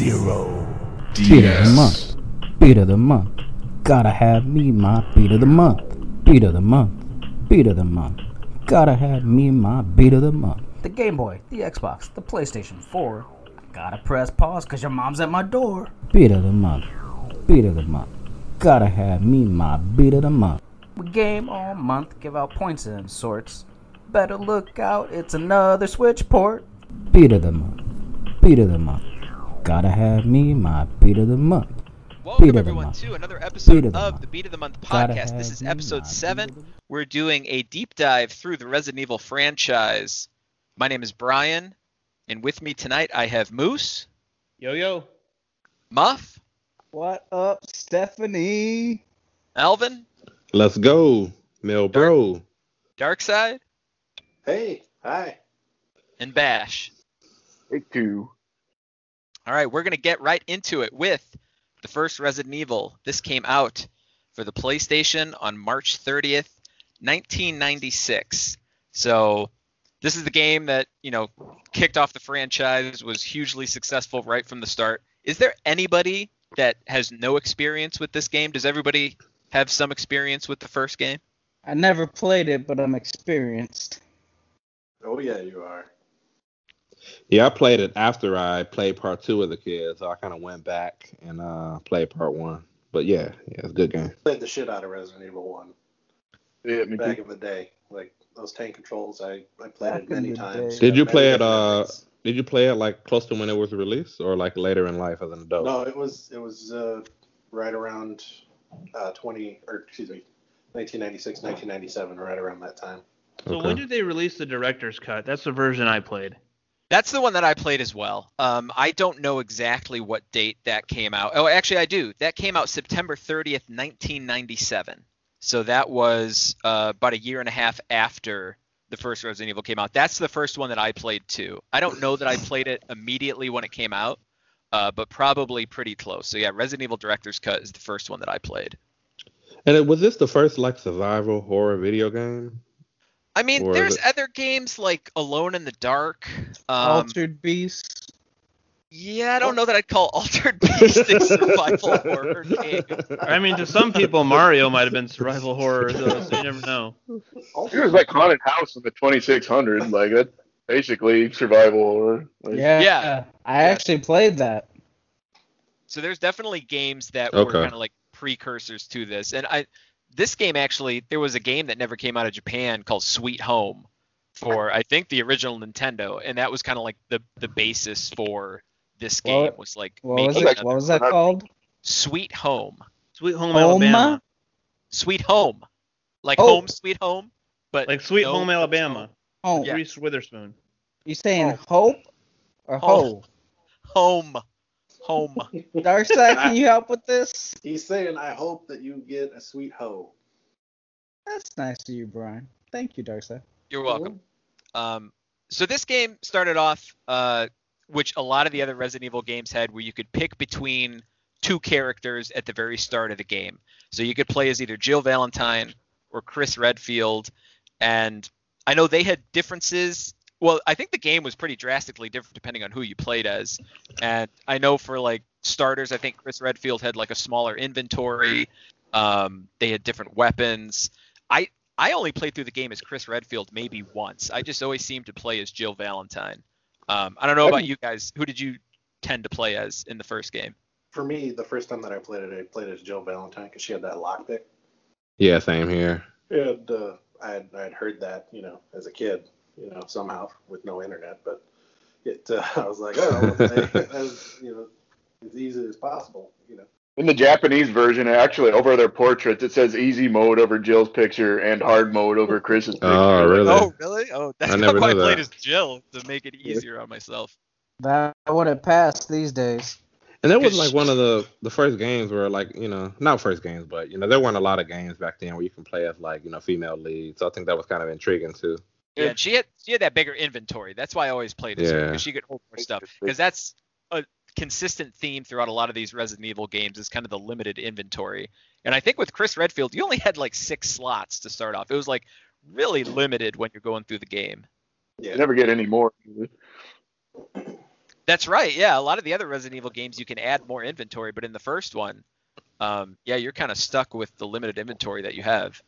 zero. Beat of the month. Beat of the month. Gotta have me my beat of the month. Beat of the month. Beat of the month. Gotta have me my beat of the month. The Game Boy, the Xbox, the PlayStation 4. Gotta press pause cause your mom's at my door. Beat of the month. Beat of the month. Gotta have me my beat of the month. We game all month, give out points and sorts. Better look out, it's another switch port. Beat of the month. Beat of the month. Gotta have me my beat of the month. Welcome Beat of the everyone month. to another episode Beat of of, the the, month. Beat of the Month podcast. This is episode seven. beat of the- We're doing a deep dive through the Resident Evil franchise. My name is Brian, and with me tonight I have Moose, Yo yo. Muff, What up, Stephanie? Alvin, Let's go, Mel Bro. Darkside, Hey, hi. and Bash. Take two. All right, we're going to get right into it with the first Resident Evil. This came out for the PlayStation on March 30th, 1996. So, this is the game that, you know, kicked off the franchise, was hugely successful right from the start. Is there anybody that has no experience with this game? Does everybody have some experience with the first game? I never played it, but I'm experienced. Oh yeah, you are. Yeah, I played it after I played part two with the kids, so I kind of went back and uh played part one. But yeah, yeah, it's a good game. Played the shit out of Resident Evil One Yeah, me back too. in the day. Like those tank controls, I I played Back it many times. day. Did you play it, uh, methods. Did you play it like close to when it was released, or like later in life as an adult? No, it was it was uh, right around uh, 20 or excuse me, 1996, 1997, right around that time. So Okay. when did they release the director's cut? That's the version I played. That's the one that I played as well. Um, I don't know exactly what date that came out. Oh, actually, I do. That came out September 30th, 1997. So that was uh, about a year and a half after the first Resident Evil came out. That's the first one that I played too. I don't know that I played it immediately when it came out, uh, but probably pretty close. So yeah, Resident Evil Director's Cut is the first one that I played. And was this the first like survival horror video game? I mean, Or there's it- other games like Alone in the Dark. Um, Altered Beast. Yeah, I don't know that I'd call Altered Beast a survival horror game. I mean, to some people, Mario might have been survival horror, though, so you never know. It was like haunted house in the 2600. Like that's basically survival horror. Like, Yeah. Yeah. I Yeah. actually played that. So there's definitely games that were kind of like precursors to this. And I this game actually there was a game that never came out of Japan called Sweet Home for I think the original Nintendo and that was kind of like the the basis for this game What- was like What was it? What was that called? Sweet Home. Sweet Home Home? Alabama. Sweet Home. Like Oh. Home Sweet Home, but Like Sweet no- Home Alabama. Oh, Yeah. Reese Witherspoon. you saying Oh. hope or Oh. ho? Home. Home. Darkside, can you help with this? He's saying, "I hope that you get a sweet hoe." That's nice of you, Brian. Thank you, Darkside. You're welcome. Um, so this game started off, uh, which a lot of the other Resident Evil games had, where you could pick between two characters at the very start of the game. So you could play as either Jill Valentine or Chris Redfield, and I know they had differences. Well, I think the game was pretty drastically different depending on who you played as, and I know for like starters, I think Chris Redfield had like a smaller inventory. Um, they had different weapons. I I only played through the game as Chris Redfield maybe once. I just always seemed to play as Jill Valentine. Um, I don't know about you guys. Who did you tend to play as in the first game? For me, the first time that I played it, I played as Jill Valentine because she had that lockpick. Yeah, same here. And uh, I had I had heard that you know as a kid, you know somehow with no internet, but it uh, I was like, oh, as you know, as easy as possible, you know. In the Japanese version, actually, over their portraits, it says easy mode over Jill's picture and hard mode over Chris's picture. Oh, really? Oh, really? Oh, that's I never why I played that. as Jill to make it easier on myself. That would have passed these days. And that was like one of the the first games where like you know not first games, but you know there weren't a lot of games back then where you can play as like you know female leads. So I think that was kind of intriguing too. Yeah, and she had she had that bigger inventory. That's why I always played as her because she could hold more stuff. Because that's a consistent theme throughout a lot of these Resident Evil games is kind of the limited inventory. And I think with Chris Redfield, you only had like six slots to start off. It was like really limited when you're going through the game. You never get any more. That's right. Yeah, a lot of the other Resident Evil games you can add more inventory, but in the first one, um, yeah, you're kind of stuck with the limited inventory that you have.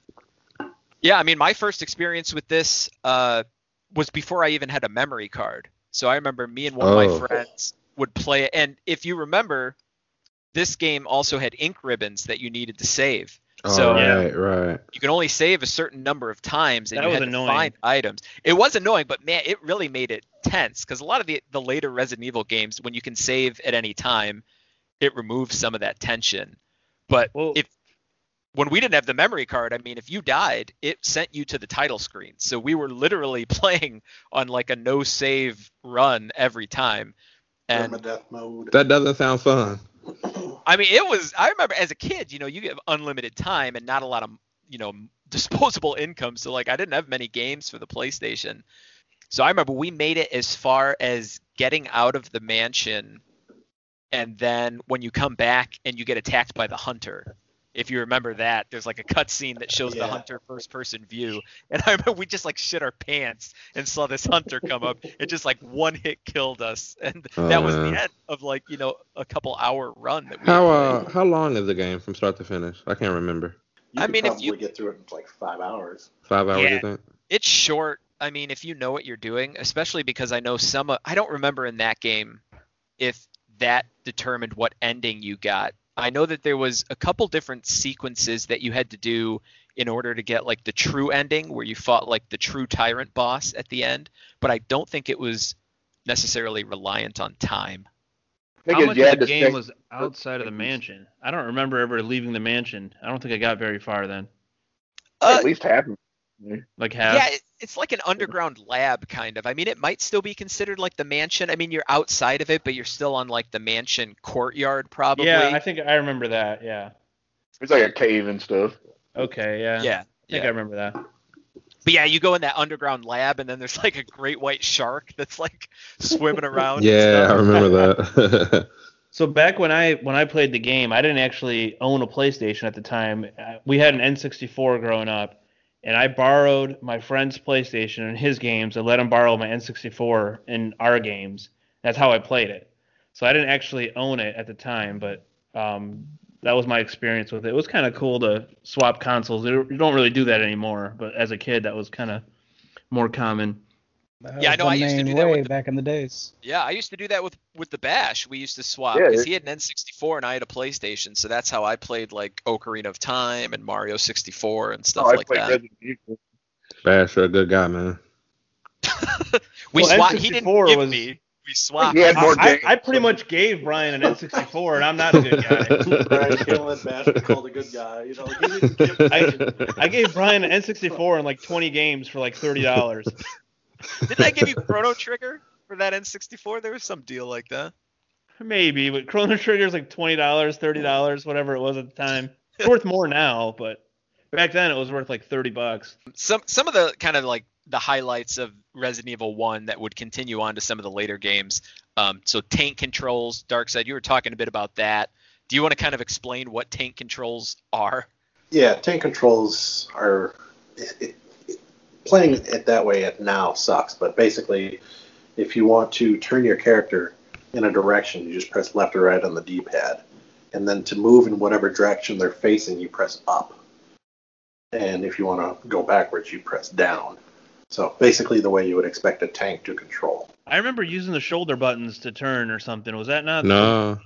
Yeah, I mean, my first experience with this uh, was before I even had a memory card. So I remember me and one of Oh. my friends would play it, and if you remember, this game also had ink ribbons that you needed to save. Oh, So right, right. you can only save a certain number of times and That you had annoying. to find items. It was annoying, but man, it really made it tense because a lot of the the later Resident Evil games, when you can save at any time, it removes some of that tension. But Well- if when we didn't have the memory card, I mean, if you died, it sent you to the title screen. So we were literally playing on like a no save run every time. And Permadeath mode. That doesn't sound fun. I mean, it was. I remember as a kid, you know, you get unlimited time and not a lot of, you know, disposable income. So like, I didn't have many games for the PlayStation. So I remember we made it as far as getting out of the mansion, and then when you come back and you get attacked by the hunter. If you remember that, there's like a cutscene that shows the hunter first-person view, and I remember we just like shit our pants and saw this hunter come up. It just like one hit killed us, and that was the end of like you know a couple hour run that we How uh how long is the game from start to finish? I can't remember. You I mean, if probably you- get through it in like five hours. Five hours, Yeah. you think? it's short. I mean, if you know what you're doing, especially because I know some. of- I don't remember in that game if that determined what ending you got. I know that there was a couple different sequences that you had to do in order to get like the true ending, where you fought like the true tyrant boss at the end. But I don't think it was necessarily reliant on time. How much you of had the game was outside of the mansion? I don't remember ever leaving the mansion. I don't think I got very far then. Uh, at least half. Like half. Yeah, it, it's like an underground lab kind of. I mean, it might still be considered like the mansion. I mean, you're outside of it, but you're still on like the mansion courtyard, probably. Yeah, I think I remember that. Yeah. It's like a cave and stuff. Okay. Yeah. yeah. I think yeah. I remember that. But yeah, you go in that underground lab, and then there's like a great white shark that's like swimming around. and Yeah, I remember that. So back when I when I played the game, I didn't actually own a PlayStation at the time. Uh, We had an N64 growing up, and I borrowed my friend's PlayStation and his games and let him borrow my N64 and our games. That's how I played it. So I didn't actually own it at the time, but um, that was my experience with it. It was kind of cool to swap consoles. You don't really do that anymore, but as a kid, that was kind of more common. That Yeah, I know I used to main do that with way the- back in the days. Yeah, I used to do that with with the Bash. We used to swap because it- he had an N64 and I had a PlayStation, so that's how I played like Ocarina of Time and Mario 64 and stuff Oh, I like that. Resident Bash, you're a good guy, man. We Well, swapped. He didn't give was- me. We swapped. He had more I. I pretty much gave Brian an N64, and I'm not a good guy. Brian Killen Bash was called a good guy. You know, like, he didn't give I, I gave Brian an N64 and like 20 games for like thirty dollars. Didn't I give you Chrono Trigger for that N64? There was some deal like that. Maybe, but Chrono Trigger is like twenty dollars, thirty dollars, whatever it was at the time. It's worth more now, but back then it was worth like thirty bucks. Some some of the kind of like the highlights of Resident Evil 1 that would continue on to some of the later games. Um, so tank controls, Dark Side. You were talking a bit about that. Do you want to kind of explain what tank controls are? Yeah, tank controls are it, it, it- playing it that way at now sucks. But basically, if you want to turn your character in a direction, you just press left or right on the D-pad, and then to move in whatever direction they're facing, you press up. And if you want to go backwards, you press down. So basically, the way you would expect a tank to control. I remember using the shoulder buttons to turn or something. Was that not? no.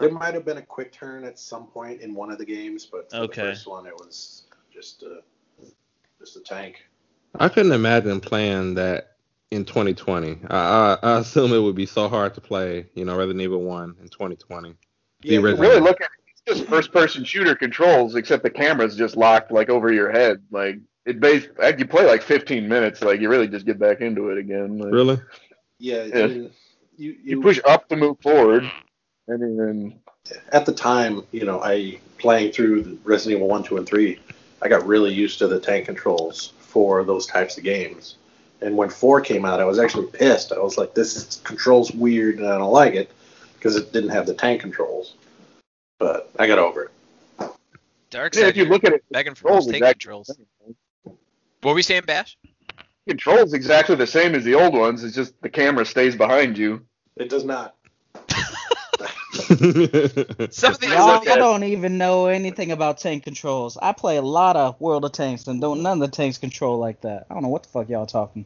There might have been a quick turn at some point in one of the games, but for Okay. the first one, it was just a, just a tank. I couldn't imagine playing that in 2020. I, I, I assume it would be so hard to play, you know, Resident Evil 1 in 2020. Yeah. Really look at it. It's just first person shooter controls, except the camera's just locked like over your head. Like it base you play like 15 minutes, like you really just get back into it again. Like, Really? Yeah, Yeah. You, You you push up to move forward, and then at the time, you know, I playing through Resident Evil one, two, and three. I got really used to the tank controls for those types of games. And when four came out, I was actually pissed. I was like, "This is, controls weird, and I don't like it because it didn't have the tank controls." But I got over it. Dark yeah, if you look at it, begging for those controls tank exactly controls. What were we saying, Bash? controls exactly the same as the old ones. It's just the camera stays behind you, It does not. Some of Y'all, are I don't even know anything about tank controls. I play a lot of World of Tanks and don't none of the tanks control like that. I don't know what the fuck y'all talking.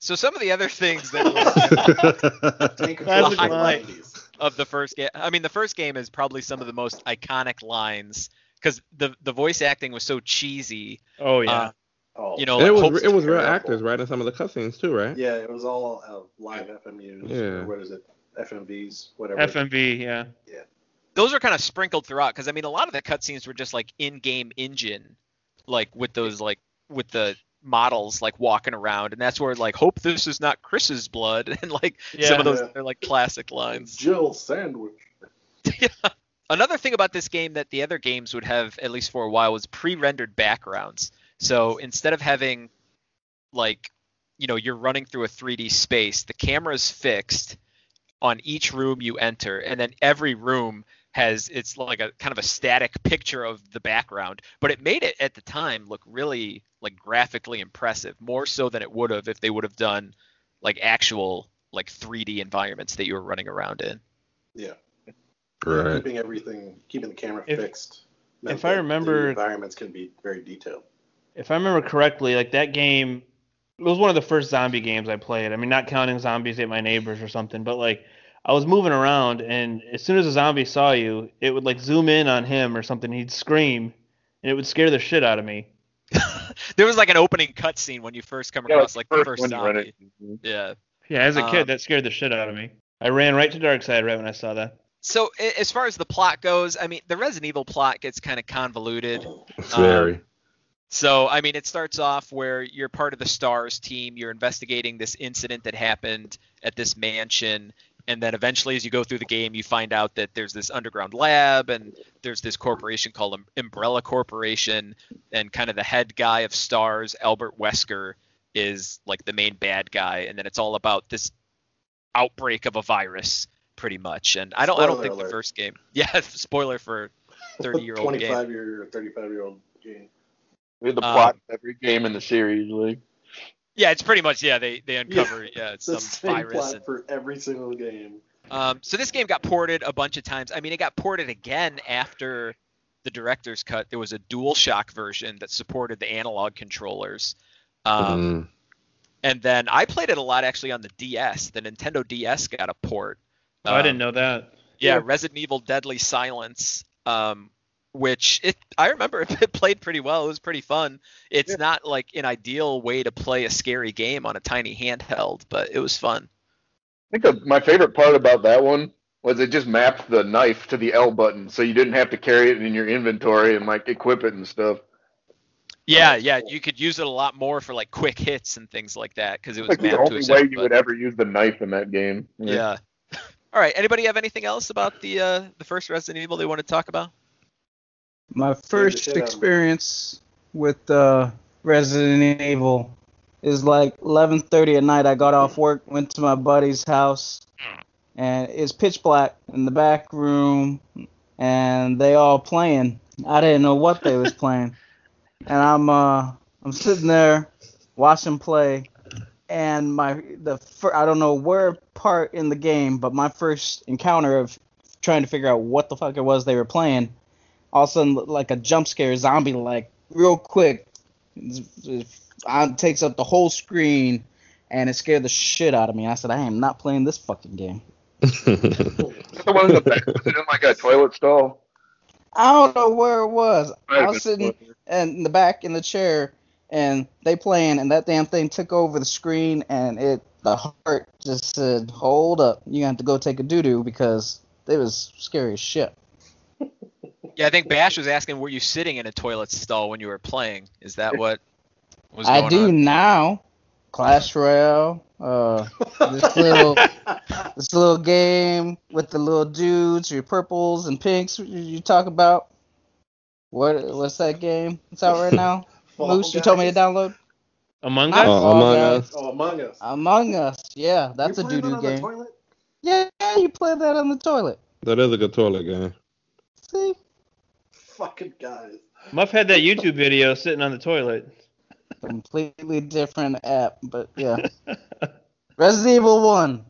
so some of the other things that were Tank Classic the line. 90s. of the first game. I mean, the first game is probably some of the most iconic lines because the the voice acting was so cheesy. Oh yeah. Uh, Oh, you know, it was it was real actors right in some of the cutscenes too, right? yeah, it was all uh, live FMUs. Yeah. Or what is it? FMVs, whatever. FMV, yeah. Yeah. those are kind of sprinkled throughout because I mean, a lot of the cutscenes were just like in-game engine, like with those like with the models like walking around, and that's where like hope this is not Chris's blood, and like some of those Yeah. are like classic lines. Jill Sandwich. yeah. Another thing about this game that the other games would have, at least for a while, was pre-rendered backgrounds. So instead of having, like, you know, you're running through a 3D space, the camera's fixed on each room you enter, and then every room has it's like a kind of a static picture of the background. But it made it at the time look really like graphically impressive, more so than it would have if they would have done like actual like 3D environments that you were running around in. Yeah. Right. Keeping everything, keeping the camera If- fixed. if I remember- the environments can be very detailed. If I remember correctly, like that game it was one of the first zombie games I played. I mean, not counting zombies at my neighbors or something, but like I was moving around and as soon as a zombie saw you, it would like zoom in on him or something. He'd scream and it would scare the shit out of me. there was like an opening cutscene when you first come Yeah, across like the first one zombie. into. Yeah. Yeah, as a Um, kid, that scared the shit out of me. I ran right to Dark Side right when I saw that. So as far as the plot goes, I mean, the Resident Evil plot gets kind of convoluted. It's Um, very. So I mean, it starts off where you're part of the Stars team. You're investigating this incident that happened at this mansion, and then eventually, as you go through the game, you find out that there's this underground lab, and there's this corporation called Um- Umbrella Corporation, and kind of the head guy of Stars, Albert Wesker, is like the main bad guy, and then it's all about this outbreak of a virus, pretty much. And I don't, I don't Spoiler think the first game, yeah, spoiler for 30 year old game. 25 year or 35 year old game. We had the Um, plot of every game in the series, like. Yeah, it's pretty much yeah. They they uncover yeah, it's The some same virus. plot And, for every single game. um, so this game got ported a bunch of times. I mean, it got ported again after the director's cut. There was a DualShock version that supported the analog controllers. Um, Mm. And then I played it a lot actually on the DS. The Nintendo DS got a port. Oh, I Um, didn't know that. Yeah, Yeah. Resident Evil Deadly Silence, um, which it I remember it played pretty well. It was pretty fun. It's Yeah. not like an ideal way to play a scary game on a tiny handheld, but it was fun. I think the, my favorite part about that one was it just mapped the knife to the L button, so you didn't have to carry it in your inventory and like equip it and stuff. Yeah, yeah, you could use it a lot more for like quick hits and things like that because it was Like the only a way you would ever use the knife in that game. Yeah. All right. Anybody have anything else about the uh, the first Resident Evil they want to talk about? My first shit out of me. experience with uh, Resident Evil is like 11:30 at night. I got off work, went to my buddy's house, and it's pitch black in the back room, and they all playing. I didn't know what they was playing, and I'm uh I'm sitting there watching play, and my the fir- I don't know where part in the game, but my first encounter of trying to figure out what the fuck it was they were playing all of a sudden like a jump scare zombie like real quick uh, takes up the whole screen and it scared the shit out of me. I said i am not playing this fucking game. The one in the back in like a toilet stall? i don't know where it was. I was sitting in the back in the chair and they playing and that damn thing took over the screen and it the heart just said hold up. You have to go take a doo-doo because it was scary as shit Yeah, I think Bash was asking, were you sitting in a toilet stall when you were playing? Is that what was i do on? now clash royale uh this little this little game with the little dudes, your purples and pinks you, you talk about. What what's that game? It's out right now. Fall Moose, you told me to download. Among Us? Oh, Among Guys. Us. Oh, Among Us. Among Us, yeah, that's You a playing doo that doo on the game. toilet? Yeah, you play that on the toilet. That is a good toilet game. See, Fucking guys. Muff had that YouTube video sitting on the toilet. completely different app, but yeah. Resident Evil One.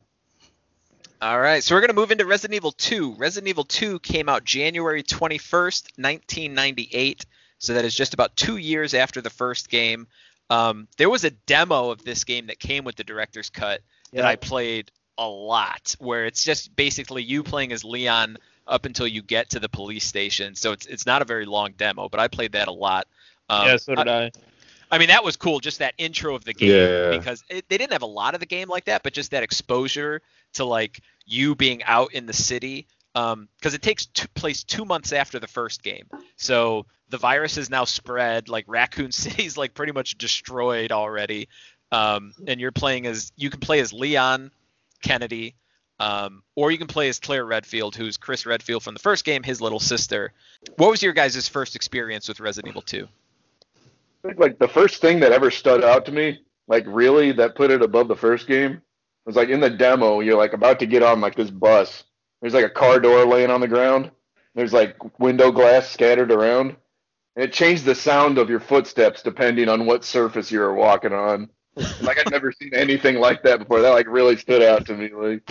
All right, so we're going to move into Resident Evil 2. Resident Evil 2 came out January 21st, 1998. So that is just about two years after the first game. Um, there was a demo of this game that came with the director's cut that I played a lot, where it's just basically you playing as Leon up until you get to the police station. So it's it's not a very long demo, but I played that a lot. Um, yeah, so did I. I mean, that was cool, just that intro of the game, Yeah. because it, they didn't have a lot of the game like that, but just that exposure to like you being out in the city, because it takes two, place two months after the first game, so the virus is now spread. Like Raccoon City's like pretty much destroyed already, um, and you're playing as you can play as Leon Kennedy, um, or you can play as Claire Redfield, who's Chris Redfield from the first game, his little sister. What was your guys' first experience with Resident Evil 2? I think like the first thing that ever stood out to me, like really that put it above the first game, was like in the demo, you're like about to get on like this bus. There's like a car door laying on the ground. There's like window glass scattered around. And it changed the sound of your footsteps depending on what surface you were walking on. Like I'd never seen anything like that before. That like really stood out to me. Like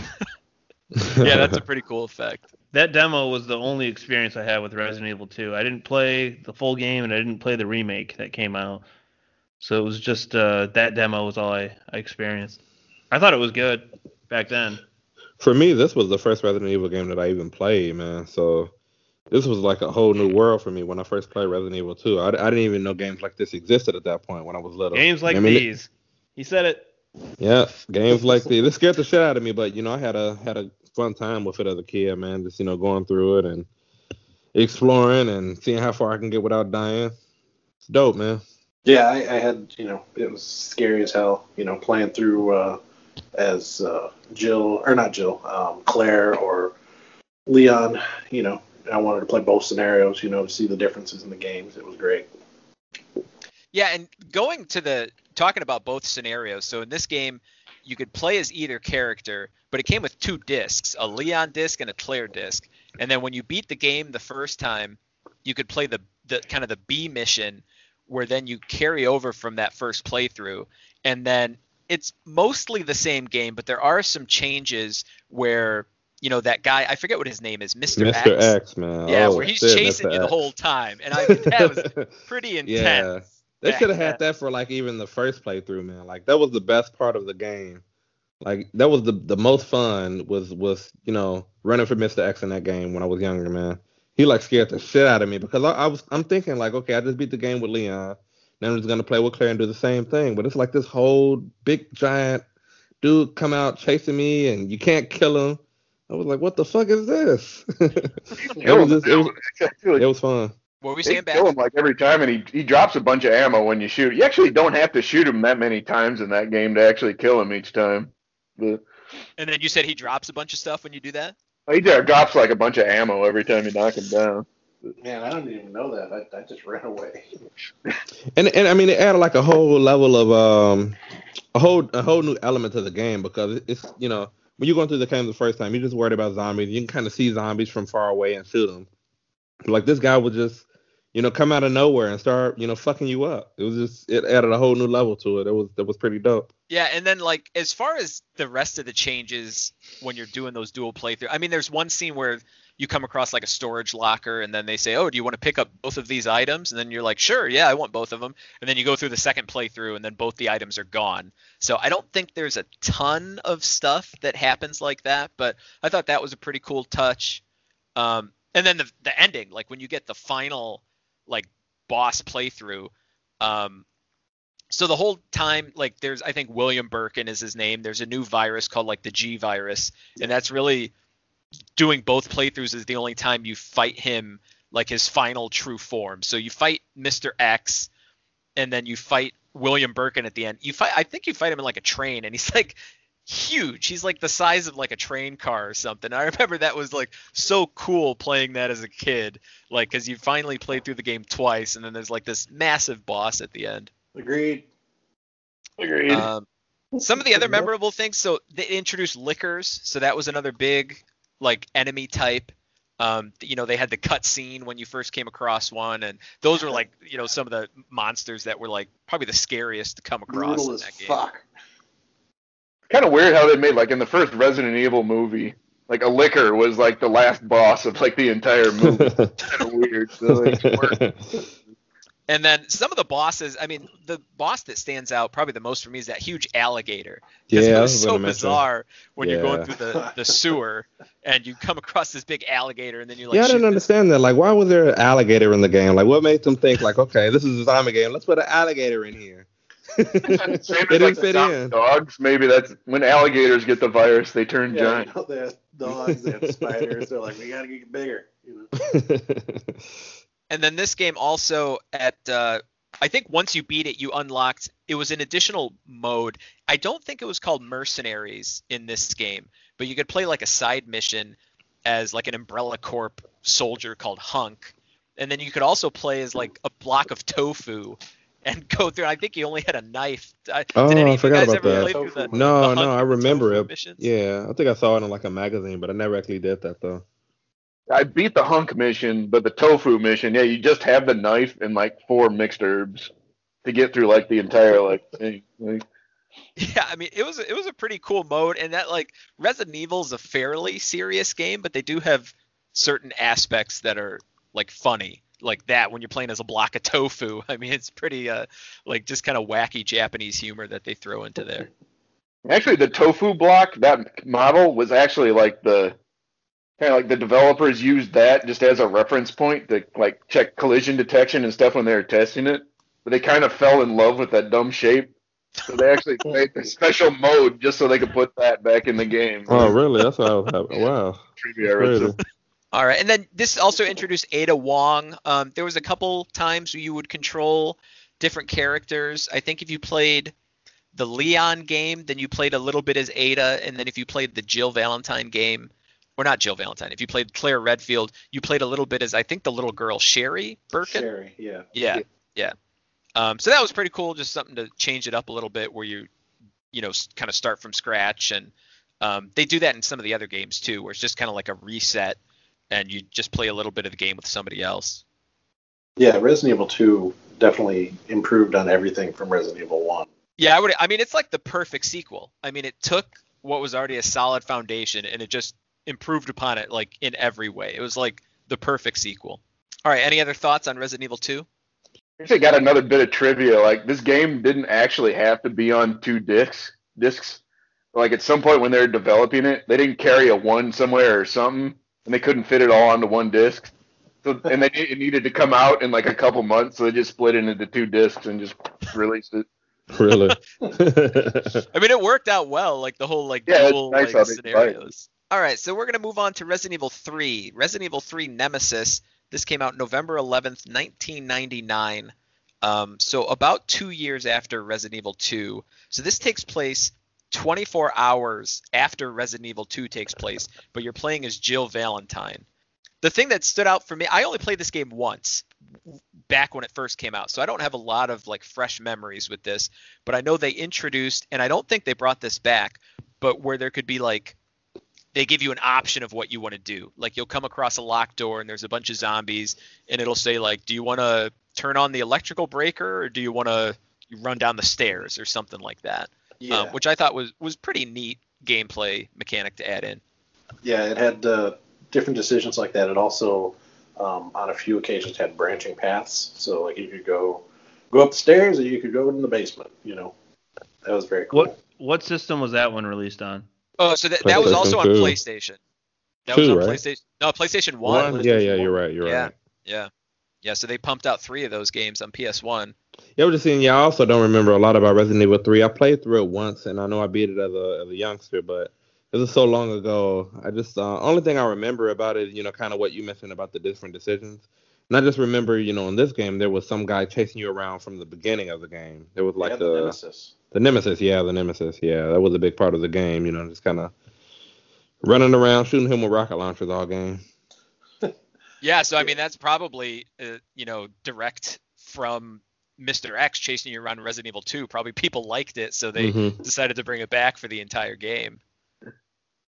yeah, that's a pretty cool effect. That demo was the only experience I had with Resident Evil 2. I didn't play the full game and I didn't play the remake that came out. So it was just uh, that demo was all I, I experienced. I thought it was good back then. For me, this was the first Resident Evil game that I even played, man. So this was like a whole new world for me when I first played Resident Evil 2. I, I didn't even know games like this existed at that point when I was little. Games like I mean, it- these. He said it. Yeah, games like these. This scared the shit out of me, but you know, I had a had a fun time with it as a kid, man. Just you know, going through it and exploring and seeing how far I can get without dying. It's dope, man. Yeah, I, I had, you know, it was scary as hell, you know, playing through uh, as uh, Jill, or not Jill, um, Claire or Leon, you know. I wanted to play both scenarios, you know, to see the differences in the games. It was great. Yeah, and going to the talking about both scenarios. So in this game, you could play as either character, but it came with two discs, a Leon disc and a Claire disc. And then when you beat the game the first time, you could play the the kind of the B mission where then you carry over from that first playthrough and then it's mostly the same game, but there are some changes where you know that guy I forget what his name is, Mr. Mr. X. X, man. Yeah, Oh, where he's shit, chasing Mr. you the whole time, and I that was pretty intense. Yeah. They should have had that for like even the first playthrough, man. Like that was the best part of the game. Like that was the the most fun was was you know running for Mr. X in that game when I was younger, man. He like scared the shit out of me because I, I was I'm thinking like okay I just beat the game with Leon, then I'm just gonna play with Claire and do the same thing, but it's like this whole big giant dude come out chasing me and you can't kill him. I was like, what the fuck is this? it was just, it was it was fun. What were we They saying kill back? him like every time, and he he drops a bunch of ammo when you shoot. You actually don't have to shoot him that many times in that game to actually kill him each time. But And then you said he drops a bunch of stuff when you do that. he just drops like a bunch of ammo every time you knock him down. Man, I don't even know that. I, I just ran away. And and I mean it added like a whole level of um a whole a whole new element to the game because it's you know when you're going through the game the first time you're just worried about zombies you can kind of see zombies from far away and shoot them. Like this guy would just you know come out of nowhere and start you know fucking you up. It was just it added a whole new level to it. It was that was pretty dope. Yeah, and then like as far as the rest of the changes when you're doing those dual playthrough, I mean, there's one scene where you come across like a storage locker, and then they say, "Oh, do you want to pick up both of these items?" And then you're like, "Sure, yeah, I want both of them." And then you go through the second playthrough, and then both the items are gone. So I don't think there's a ton of stuff that happens like that, but I thought that was a pretty cool touch. Um, and then the the ending, like when you get the final like boss playthrough, um, so the whole time like there's i think william birkin is his name. There's a new virus called like the g virus. And that's really doing both playthroughs is the only time you fight him like his final true form. So you fight mr x and then you fight william birkin at the end. You fight i think you fight him in like a train and he's like huge he's like the size of like a train car or something i remember that was like so cool playing that as a kid like because you finally played through the game twice and then there's like this massive boss at the end Agreed. Agreed. um, some of the other memorable things. So they introduced Lickers. So that was another big like enemy type. Um, you know, they had the cut scene when you first came across one, and those were like you know some of the monsters that were like probably the scariest to come across Brutal in as that game. fuck. Kind of weird how they made like in the first Resident Evil movie, like a Licker was like the last boss of like the entire movie. kind of weird. So, like, it. And then some of the bosses, I mean, the boss that stands out probably the most for me is that huge alligator. 'Cause Yeah, it was was so gonna mention. bizarre when you're going through the, the sewer and you come across this big alligator and then you like yeah, I shoot didn't this- understand that. Like, why was there an alligator in the game? Like, what made them think like, okay, this is a zombie game. Let's put an alligator in here. Same it as like didn't the fit in. dogs. Maybe that's when alligators get the virus, they turn Yeah, giant. you know, they have dogs, they have spiders. They're like, we gotta get bigger. You know. And then this game also at uh, I think once you beat it, you unlocked it was an additional mode. I don't think it was called Mercenaries in this game, but you could play like a side mission as like an Umbrella Corp soldier called Hunk, and then you could also play as like a block of tofu and go through. I think you only had a knife. I, Oh, did any I forgot guys about ever that. play through the, no, the no, I remember it. missions? Yeah, I think I saw it in like a magazine, but I never actually did that though. I beat the hunk mission, but the tofu mission, yeah, you just have the knife and like four mixed herbs to get through like the entire like thing. Like, Yeah, I mean it was it was a pretty cool mode, and that like Resident Evil is a fairly serious game, but they do have certain aspects that are like funny, like that when you're playing as a block of tofu. I mean it's pretty uh like just kind of wacky Japanese humor that they throw into there. Actually, the tofu block that model was actually like the kind of like the developers used that just as a reference point to like check collision detection and stuff when they were testing it. But they kind of fell in love with that dumb shape, so they actually made a special mode just so they could put that back in the game. Oh, really? That's what I was having. Wow. Trivia I read Crazy. some- All right, and then this also introduced Ada Wong. Um, there was a couple times where you would control different characters. I think if you played the Leon game, then you played a little bit as Ada, and then if you played the Jill Valentine game, or not Jill Valentine, if you played Claire Redfield, you played a little bit as I think the little girl Sherry Birkin. Sherry, yeah. Yeah, yeah. Um, so that was pretty cool, just something to change it up a little bit, where you, you know, kind of start from scratch, and um, they do that in some of the other games too, where it's just kind of like a reset, and you just play a little bit of the game with somebody else. Yeah, Resident Evil 2 definitely improved on everything from Resident Evil 1. Yeah, I would. I mean, it's like the perfect sequel. I mean, it took what was already a solid foundation, and it just improved upon it like in every way. It was like the perfect sequel. All right, any other thoughts on Resident Evil 2? Actually, got another bit of trivia. Like this game didn't actually have to be on two discs. Discs. Like at some point when they were developing it, they didn't carry a one somewhere or something, and they couldn't fit it all onto one disc. So and they it needed to come out in like a couple months, so they just split it into two discs and just released it. Really? I mean, it worked out well, like the whole like Yeah, it's dual nice like, how they divide it. scenarios. All right, so we're gonna move on to Resident Evil 3. Resident Evil 3 Nemesis. This came out November 11th, 1999. Um, so about two years after Resident Evil 2. So this takes place 24 hours after Resident Evil 2 takes place, but you're playing as Jill Valentine. The thing that stood out for me, I only played this game once back when it first came out, so I don't have a lot of like fresh memories with this but I know they introduced, and I don't think they brought this back, but where there could be like, they give you an option of what you want to do. Like you'll come across a locked door and there's a bunch of zombies, and it'll say like, do you want to turn on the electrical breaker or do you want to run down the stairs or something like that? Yeah, Um, which I thought was was pretty neat gameplay mechanic to add in. yeah, it had uh, different decisions like that. It also, um, on a few occasions, had branching paths. So like you could go go up the stairs or you could go in the basement. You know, that was very cool. What what system was that one released on? Oh, so that, that was also on PlayStation 2. PlayStation. That was Two, on right? PlayStation. No, PlayStation One. One? Yeah, yeah, you're right. You're Yeah. right. Yeah, yeah. So they pumped out three of those games on PS1. Yeah, I was just saying. Yeah, I also don't remember a lot about Resident Evil 3. I played through it once, and I know I beat it as a as a youngster, but it was so long ago. I just uh, only thing I remember about it, you know, kind of what you mentioned about the different decisions. And I just remember, you know, in this game there was some guy chasing you around from the beginning of the game. There was like yeah, the the Nemesis. the nemesis, yeah, the nemesis, yeah, that was a big part of the game. You know, just kind of running around shooting him with rocket launchers all game. Yeah, so I mean that's probably uh, you know direct from Mr. X chasing you around Resident Evil 2. Probably people liked it, so they Mhm. decided to bring it back for the entire game.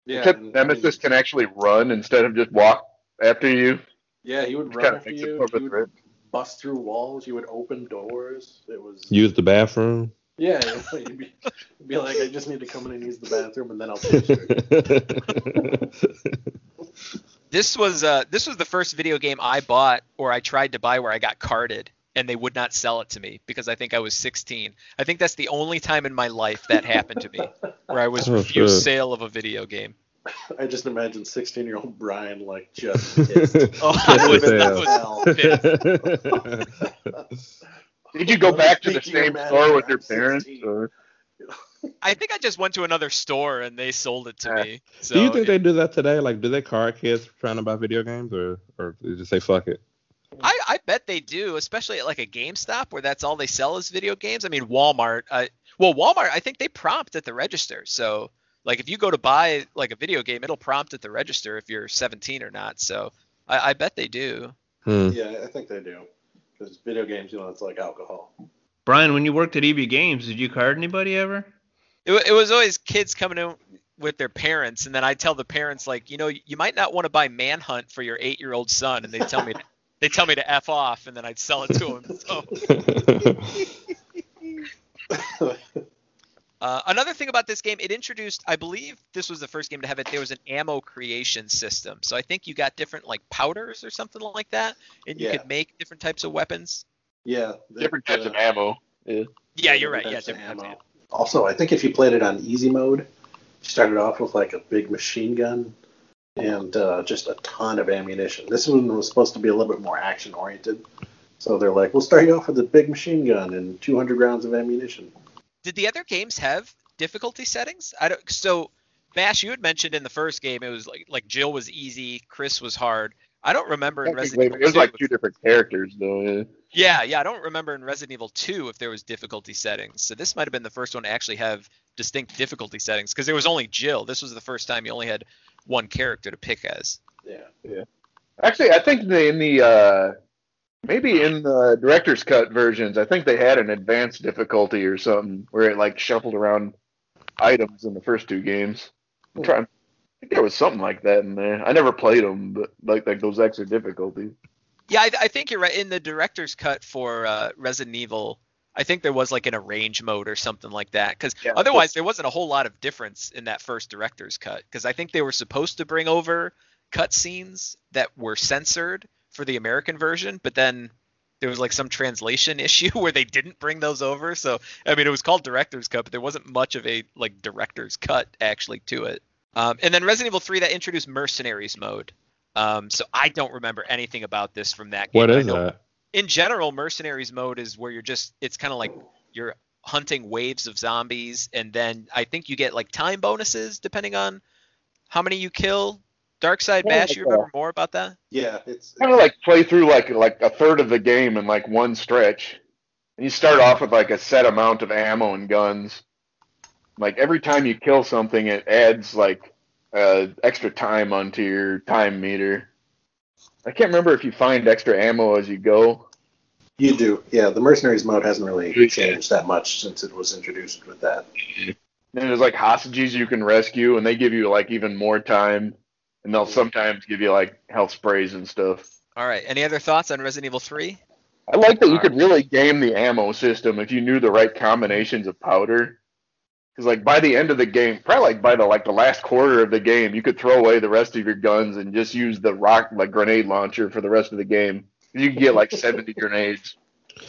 Yeah, Except and- I mean, Nemesis can actually run instead of just walk after you. Yeah, he would Which run after you. He would threat. bust through walls. He would open doors. It was Use the bathroom. Yeah, you'd be, you'd be like, I just need to come in and use the bathroom, and then I'll chase you. This was uh this was the first video game I bought or I tried to buy where I got carded and they would not sell it to me because I think I was 16. I think that's the only time in my life that happened to me where I was Oh, refused shit. sale of a video game. I just imagine 16 year old Brian like just pissed. Oh, I was, Pissed I as was pissed. Did you go back to the Speak to your same store with your parents? Or? I think I just went to another store and they sold it to Yeah. me. So do you think they do that today? Like, do they card kids trying to buy video games, or or they just say fuck it? I, I bet they do, especially at like a GameStop where that's all they sell is video games. I mean, Walmart. Uh, well, Walmart, I think they prompt at the register. So, like, if you go to buy like a video game, it'll prompt at the register if you're 17 or not. So, I, I bet they do. Hmm. Yeah, I think they do. Because video games, you know, it's like alcohol. Brian, when you worked at EB Games, did you card anybody ever? It, it was always kids coming in with their parents, and then I tell the parents like, you know, you might not want to buy Manhunt for your eight-year-old son, and they tell me. They tell me to f off, and then I'd sell it to them. So, Uh, another thing about this game, it introduced, I believe this was the first game to have it. There was an ammo creation system, so I think you got different like powders or something like that, and you Yeah. could make different types of weapons. Yeah. the- Different types the- of ammo. Yeah, you're right. Yeah, types of different types of ammo. Also, I think if you played it on easy mode, you started off with like a big machine gun and uh, just a ton of ammunition. This one was supposed to be a little bit more action oriented. So they're like, we'll start you off with a big machine gun and 200 rounds of ammunition. Did the other games have difficulty settings? I don't. So, Bash, you had mentioned in the first game it was like like Jill was easy, Chris was hard. I don't remember in Technically, Resident It was Evil like 2 two different characters, though. Yeah. Yeah, yeah, I don't remember in Resident Evil 2 if there was difficulty settings. So this might have been the first one to actually have distinct difficulty settings because there was only Jill. This was the first time you only had one character to pick as. Yeah, yeah. Actually, I think the, in the uh, maybe in the director's cut versions, I think they had an advanced difficulty or something where it like shuffled around items in the first two games. I'm trying. Think there was something like that in there. I never played them, but like like those extra difficulties. Yeah, I, I think you're right. In the director's cut for uh, Resident Evil, I think there was like an arrange mode or something like that. Because Yeah. otherwise, there wasn't a whole lot of difference in that first director's cut. Because I think they were supposed to bring over cutscenes that were censored for the American version, but then there was like some translation issue where they didn't bring those over. So I mean, it was called director's cut, but there wasn't much of a like director's cut actually to it. Um, and then Resident Evil 3 that introduced mercenaries mode. Um, so I don't remember anything about this from that game. what but I is know that? in general, mercenaries mode is where you're just it's kind of like you're hunting waves of zombies, and then I think you get like time bonuses depending on how many you kill. Dark Side Yeah, Bash, you like, remember more about that? Yeah, it's Kind of like play through like like a third of the game in like one stretch. And you start off with like a set amount of ammo and guns. Like every time you kill something, it adds like uh, extra time onto your time meter. I can't remember if you find extra ammo as you go. you do. Yeah, the mercenaries mode hasn't really changed that much since it was introduced with that. Then there's like hostages you can rescue, and they give you like even more time. And they'll sometimes give you like health sprays and stuff. All right. Any other thoughts on Resident Evil 3? I like that you could really game the ammo system if you knew the right combinations of powder. Because like by the end of the game, probably like by the like the last quarter of the game, you could throw away the rest of your guns and just use the rock like grenade launcher for the rest of the game. You can get like seventy grenades.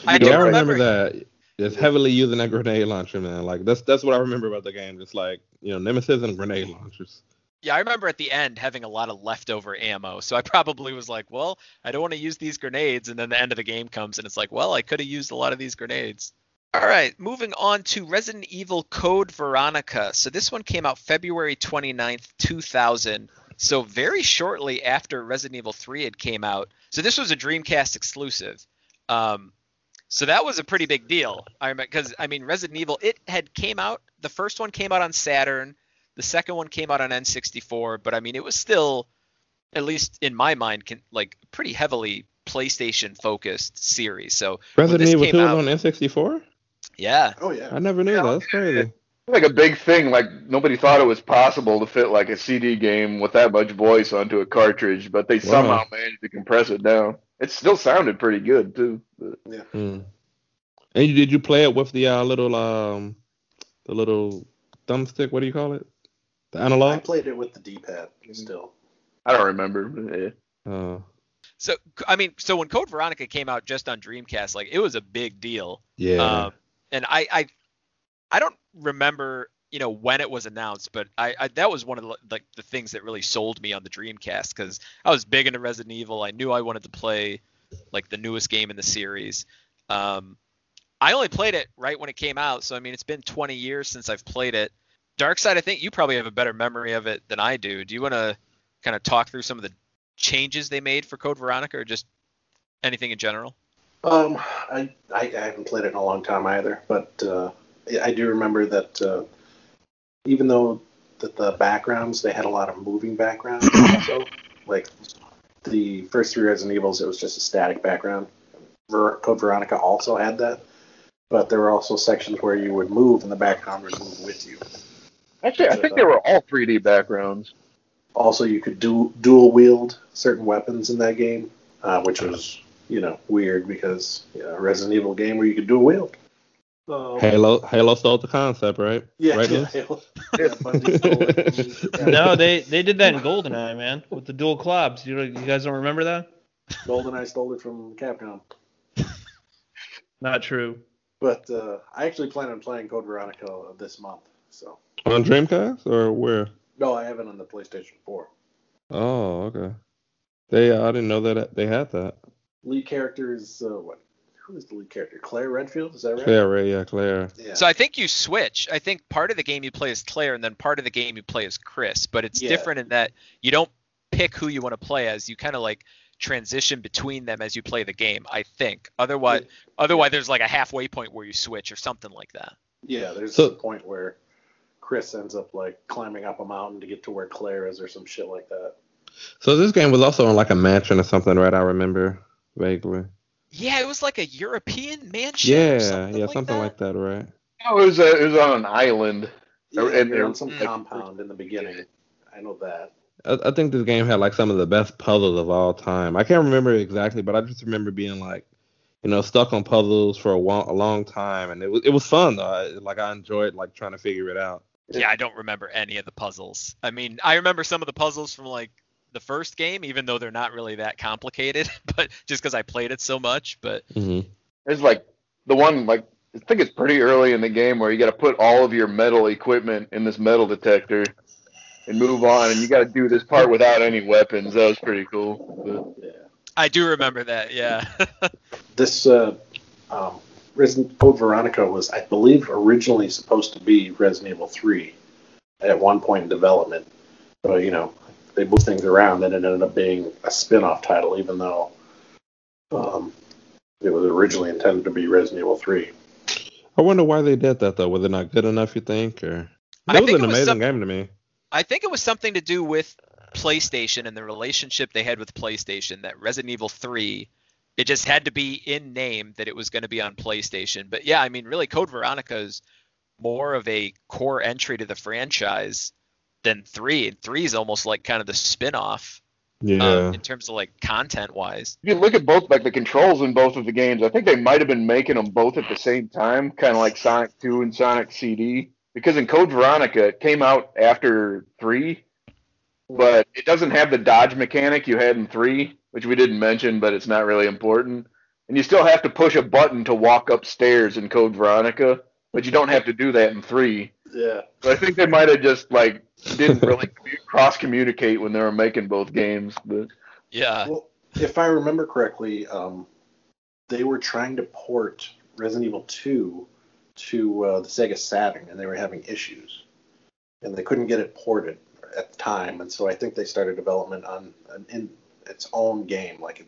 I You do Yeah, I don't remember remember. that. Just heavily using that grenade launcher, man. Like that's that's what I remember about the game. Just like you know, nemesis and grenade launchers. Yeah, I remember at the end having a lot of leftover ammo. So I probably was like, well, I don't want to use these grenades. And then the end of the game comes and it's like, well, I could have used a lot of these grenades. All right, moving on to Resident Evil Code Veronica. So this one came out February 29th, 2000. So very shortly after Resident Evil 3 had came out. So this was a Dreamcast exclusive. Um, so that was a pretty big deal. I remember because I mean Resident Evil it had came out. The first one came out on Saturn. The second one came out on N64, but I mean, it was still, at least in my mind, can, like pretty heavily PlayStation focused series. So Resident Evil came 2 was on N64. Yeah, Oh yeah. I never knew that. That's crazy. Like a big thing, like nobody thought it was possible to fit like a CD game with that much voice onto a cartridge, but they Wow. somehow managed to compress it down. It still sounded pretty good too. But Hmm. And you, did you play it with the uh, little um the little thumbstick? What do you call it? The analog. I played it with the D-pad still. I don't remember. but, yeah. Uh, So I mean, so when Code Veronica came out just on Dreamcast, like it was a big deal. yeah. Um, and I, I, I don't remember, you know, when it was announced, but I, I that was one of the like the things that really sold me on the Dreamcast because I was big into Resident Evil. I knew I wanted to play like the newest game in the series. Um, I only played it right when it came out, so I mean, it's been 20 years since I've played it. Dark Side, I think you probably have a better memory of it than I do. Do you want to kind of talk through some of the changes they made for Code Veronica, or just anything in general? Um, I, I I haven't played it in a long time either, but uh, I do remember that uh, even though that the backgrounds they had a lot of moving backgrounds also, like the first three Resident Evils, it was just a static background. Ver- Code Veronica also had that, but there were also sections where you would move and the background would move with you. Actually, I think they were all 3D backgrounds. Also, you could do dual wield certain weapons in that game, uh, which was you know weird because you know, a Resident Evil game where you could dual wield. Um, Halo Halo stole the concept, right? Yeah, Right, yeah, Halo. Yeah, Bungie stole it. Yeah. No, they they did that in GoldenEye, man, with the dual Klobbs. You you guys don't remember that? GoldenEye stole it from Capcom. Not true. But uh, I actually plan on playing Code Veronica this month. So On Dreamcast or where? no, I haven't on the PlayStation 4. Oh, okay. They uh, I didn't know that they had that. Lead character is uh, what? Who is the lead character? Claire Redfield? Is that right? Claire, right? Yeah, Claire. Yeah. So I think you switch. I think part of the game you play as Claire, and then part of the game you play as Chris. But it's Yeah. different in that you don't pick who you want to play as. You kind of like transition between them as you play the game. I think. Otherwise, otherwise there's like a halfway point where you switch or something like that. yeah, there's So- a point where Chris ends up like climbing up a mountain to get to where Claire is or some shit like that. So this game was also on like a mansion or something, right? I remember vaguely. Yeah, it was like a European mansion. Yeah, or something yeah, like something that. like that, right? No, it was uh, it was on an island. Yeah, Or- and you're they're- on some compound in the beginning. I know that. I, I think this game had like some of the best puzzles of all time. I can't remember exactly, but I just remember being like, you know, stuck on puzzles for a, wa- a long time, and it was it was fun though. I, like I enjoyed like trying to figure it out. Yeah, I don't remember any of the puzzles. I mean, I remember some of the puzzles from like the first game, even though they're not really that complicated, but just because I played it so much. But hmm There's like the one like I think it's pretty early in the game where you got to put all of your metal equipment in this metal detector and move on, and you got to do this part without any weapons. That was pretty cool. Yeah. I do remember that. Yeah. This uh, um, Resident Code Veronica was, I believe, originally supposed to be Resident Evil 3 at one point in development. But, you know, they moved things around and it ended up being a spin off title, even though um, it was originally intended to be Resident Evil 3. I wonder why they did that though. Was it not good enough? You think, or I that was think an it was amazing some- game to me. I think it was something to do with PlayStation and the relationship they had with PlayStation that Resident Evil 3 it just had to be in name that it was going to be on PlayStation. But yeah, I mean really Code Veronica is more of a core entry to the franchise than 3. And 3 is almost like kind of the spin-off Yeah. um, in terms of like content wise. If you look at both like the controls in both of the games, I think they might have been making them both at the same time, kind of like Sonic 2 and Sonic CD. Because in Code Veronica, it came out after 3, but it doesn't have the dodge mechanic you had in 3, which we didn't mention, but it's not really important. And you still have to push a button to walk upstairs in Code Veronica, but you don't have to do that in 3. Yeah. So I think they might have just like didn't really cross communicate when they were making both games, but Yeah. Well, if I remember correctly, um, they were trying to port Resident Evil 2 to uh, the Sega Saturn, and they were having issues, and they couldn't get it ported at the time, and so I think they started development on an, in its own game, like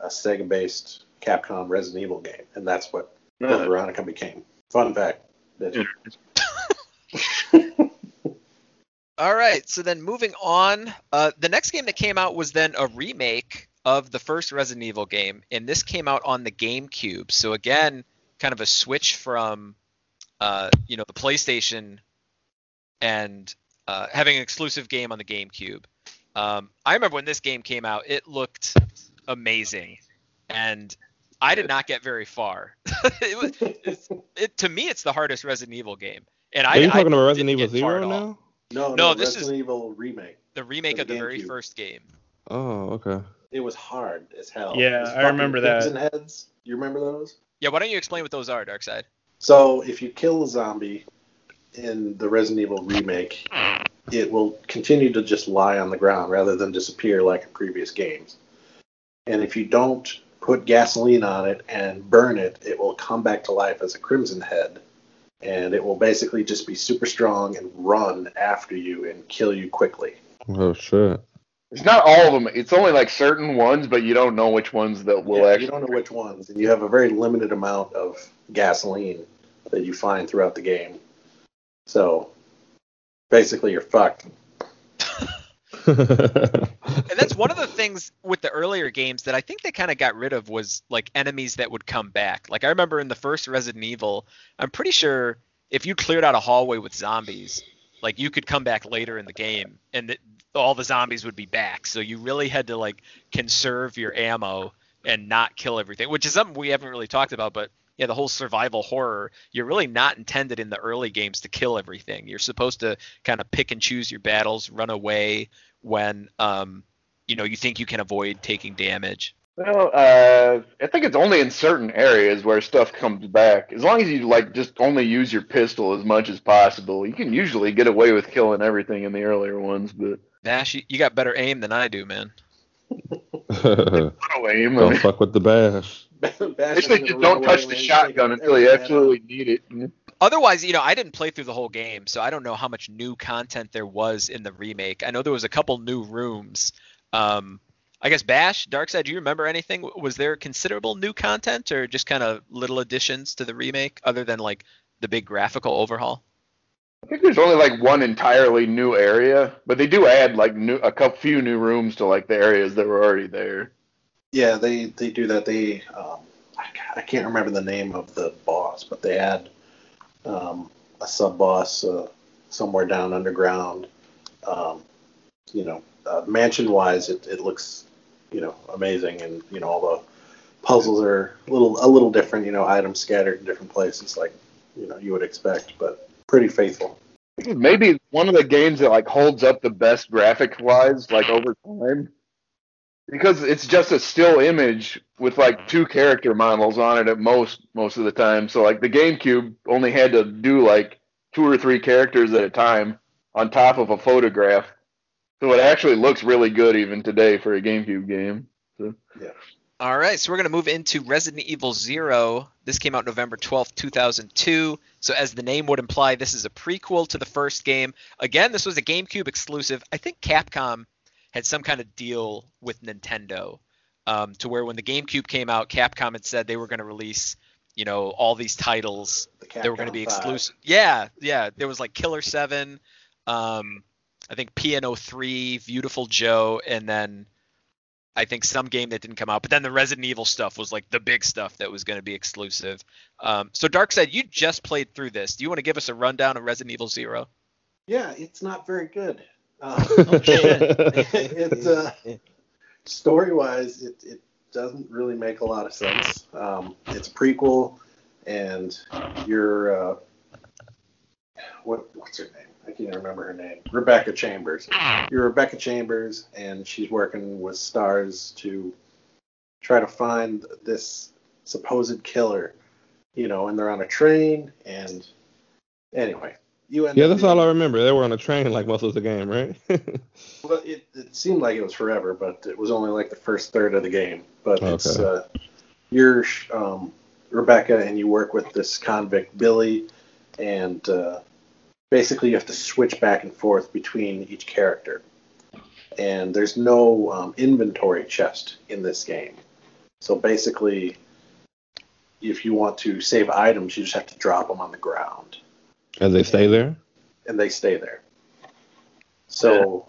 a Sega-based Capcom Resident Evil game, and that's what Code Veronica became. Fun fact. bitch. All right, so then moving on, uh, the next game that came out was then a remake of the first Resident Evil game, and this came out on the GameCube. So again, kind of a switch from, uh, you know, the PlayStation and uh, having an exclusive game on the GameCube. Um, I remember when this game came out, it looked amazing, and I did not get very far. it was, it's, it, to me, it's the hardest Resident Evil game. And I, Are you I talking about Resident didn't Evil get far Zero at all. now? No, No, no, this is- Resident Evil remake. The remake For of the the very first game. Oh, okay. It was hard as hell. Yeah, I remember that. Crimson Heads. You remember those? Yeah, why don't you explain what those are, Darkseid? So if you kill a zombie in the Resident Evil remake, it will continue to just lie on the ground rather than disappear like in previous games. And if you don't put gasoline on it and burn it, it will come back to life as a crimson head. And it will basically just be super strong and run after you and kill you quickly. Oh shit. It's not all of them. It's only like certain ones, but you don't know which ones that will Yeah, actually. you don't know which ones, and you have a very limited amount of gasoline that you find throughout the game. So basically, you're fucked. And that's one of the things with the earlier games that I think they kind of got rid of was like enemies that would come back. Like I remember in the first Resident Evil, I'm pretty sure if you cleared out a hallway with zombies, like you could come back later in the game and th- all the zombies would be back. So you really had to like conserve your ammo and not kill everything, which is something we haven't really talked about, but yeah, the whole survival horror, you're really not intended in the early games to kill everything. You're supposed to kind of pick and choose your battles, run away when um you know you think you can avoid taking damage. Well, uh, I think it's only in certain areas where stuff comes back. As long as you like just only use your pistol as much as possible, you can usually get away with killing everything in the earlier ones. But Nash, you, you got better aim than I do, man. No aim. I Don't fuck with the bash. basically, just don't touch the shotgun until you absolutely need it. Otherwise, you know, I didn't play through the whole game, so I don't know how much new content there was in the remake. I know there was a couple new rooms. Um, I guess Bash, Darkseid, do you remember anything? Was there considerable new content or just kind of little additions to the remake other than like the big graphical overhaul? I think there's only like one entirely new area, but they do add like new a couple few new rooms to like the areas that were already there. Yeah, they they do that. They um, I, can't remember the name of the boss, but they had um, a sub boss uh, somewhere down underground. Um, you know, uh, mansion wise, it, it looks you know amazing, and you know all the puzzles are a little a little different. You know, items scattered in different places, like you know you would expect, but pretty faithful. Maybe one of the games that like holds up the best graphic wise, like over time, because it's just a still image with like two character models on it at most most of the time. So like the GameCube only had to do like two or three characters at a time on top of a photograph. So it actually looks really good even today for a GameCube game. So. All right, so we're going to move into Resident Evil Zero. This came out November 12th, 2002. So, as the name would imply, this is a prequel to the first game. Again, this was a GameCube exclusive. I think Capcom had some kind of deal with Nintendo um, to where when the GameCube came out, Capcom had said they were going to release, you know, all these titles The they were going to be 5. exclusive. Yeah, yeah. There was like Killer Seven, um, I think PNO Three, Beautiful Joe, and then I think some game that didn't come out. But then the Resident Evil stuff was like the big stuff that was going to be exclusive. Um, so Darkseid, you just played through this. Do you want to give us a rundown of Resident Evil Zero? Yeah, it's not very good. Uh, shit. it, uh, story wise, it, it doesn't really make a lot of sense. Um, it's a prequel, and you're uh, what what's her name? I can't remember her name. Rebecca Chambers. You're Rebecca Chambers, and she's working with stars to try to find this supposed killer. You know, and they're on a train, and anyway, you end yeah, that's all I remember. They were on a train like most of the game, right? Well, it, it seemed like it was forever, but it was only like the first third of the game. But it's Okay. uh, you're um, Rebecca, and you work with this convict Billy, and uh, basically you have to switch back and forth between each character. And there's no um, inventory chest in this game, so basically, if you want to save items, you just have to drop them on the ground And they stay there. and they stay there. So,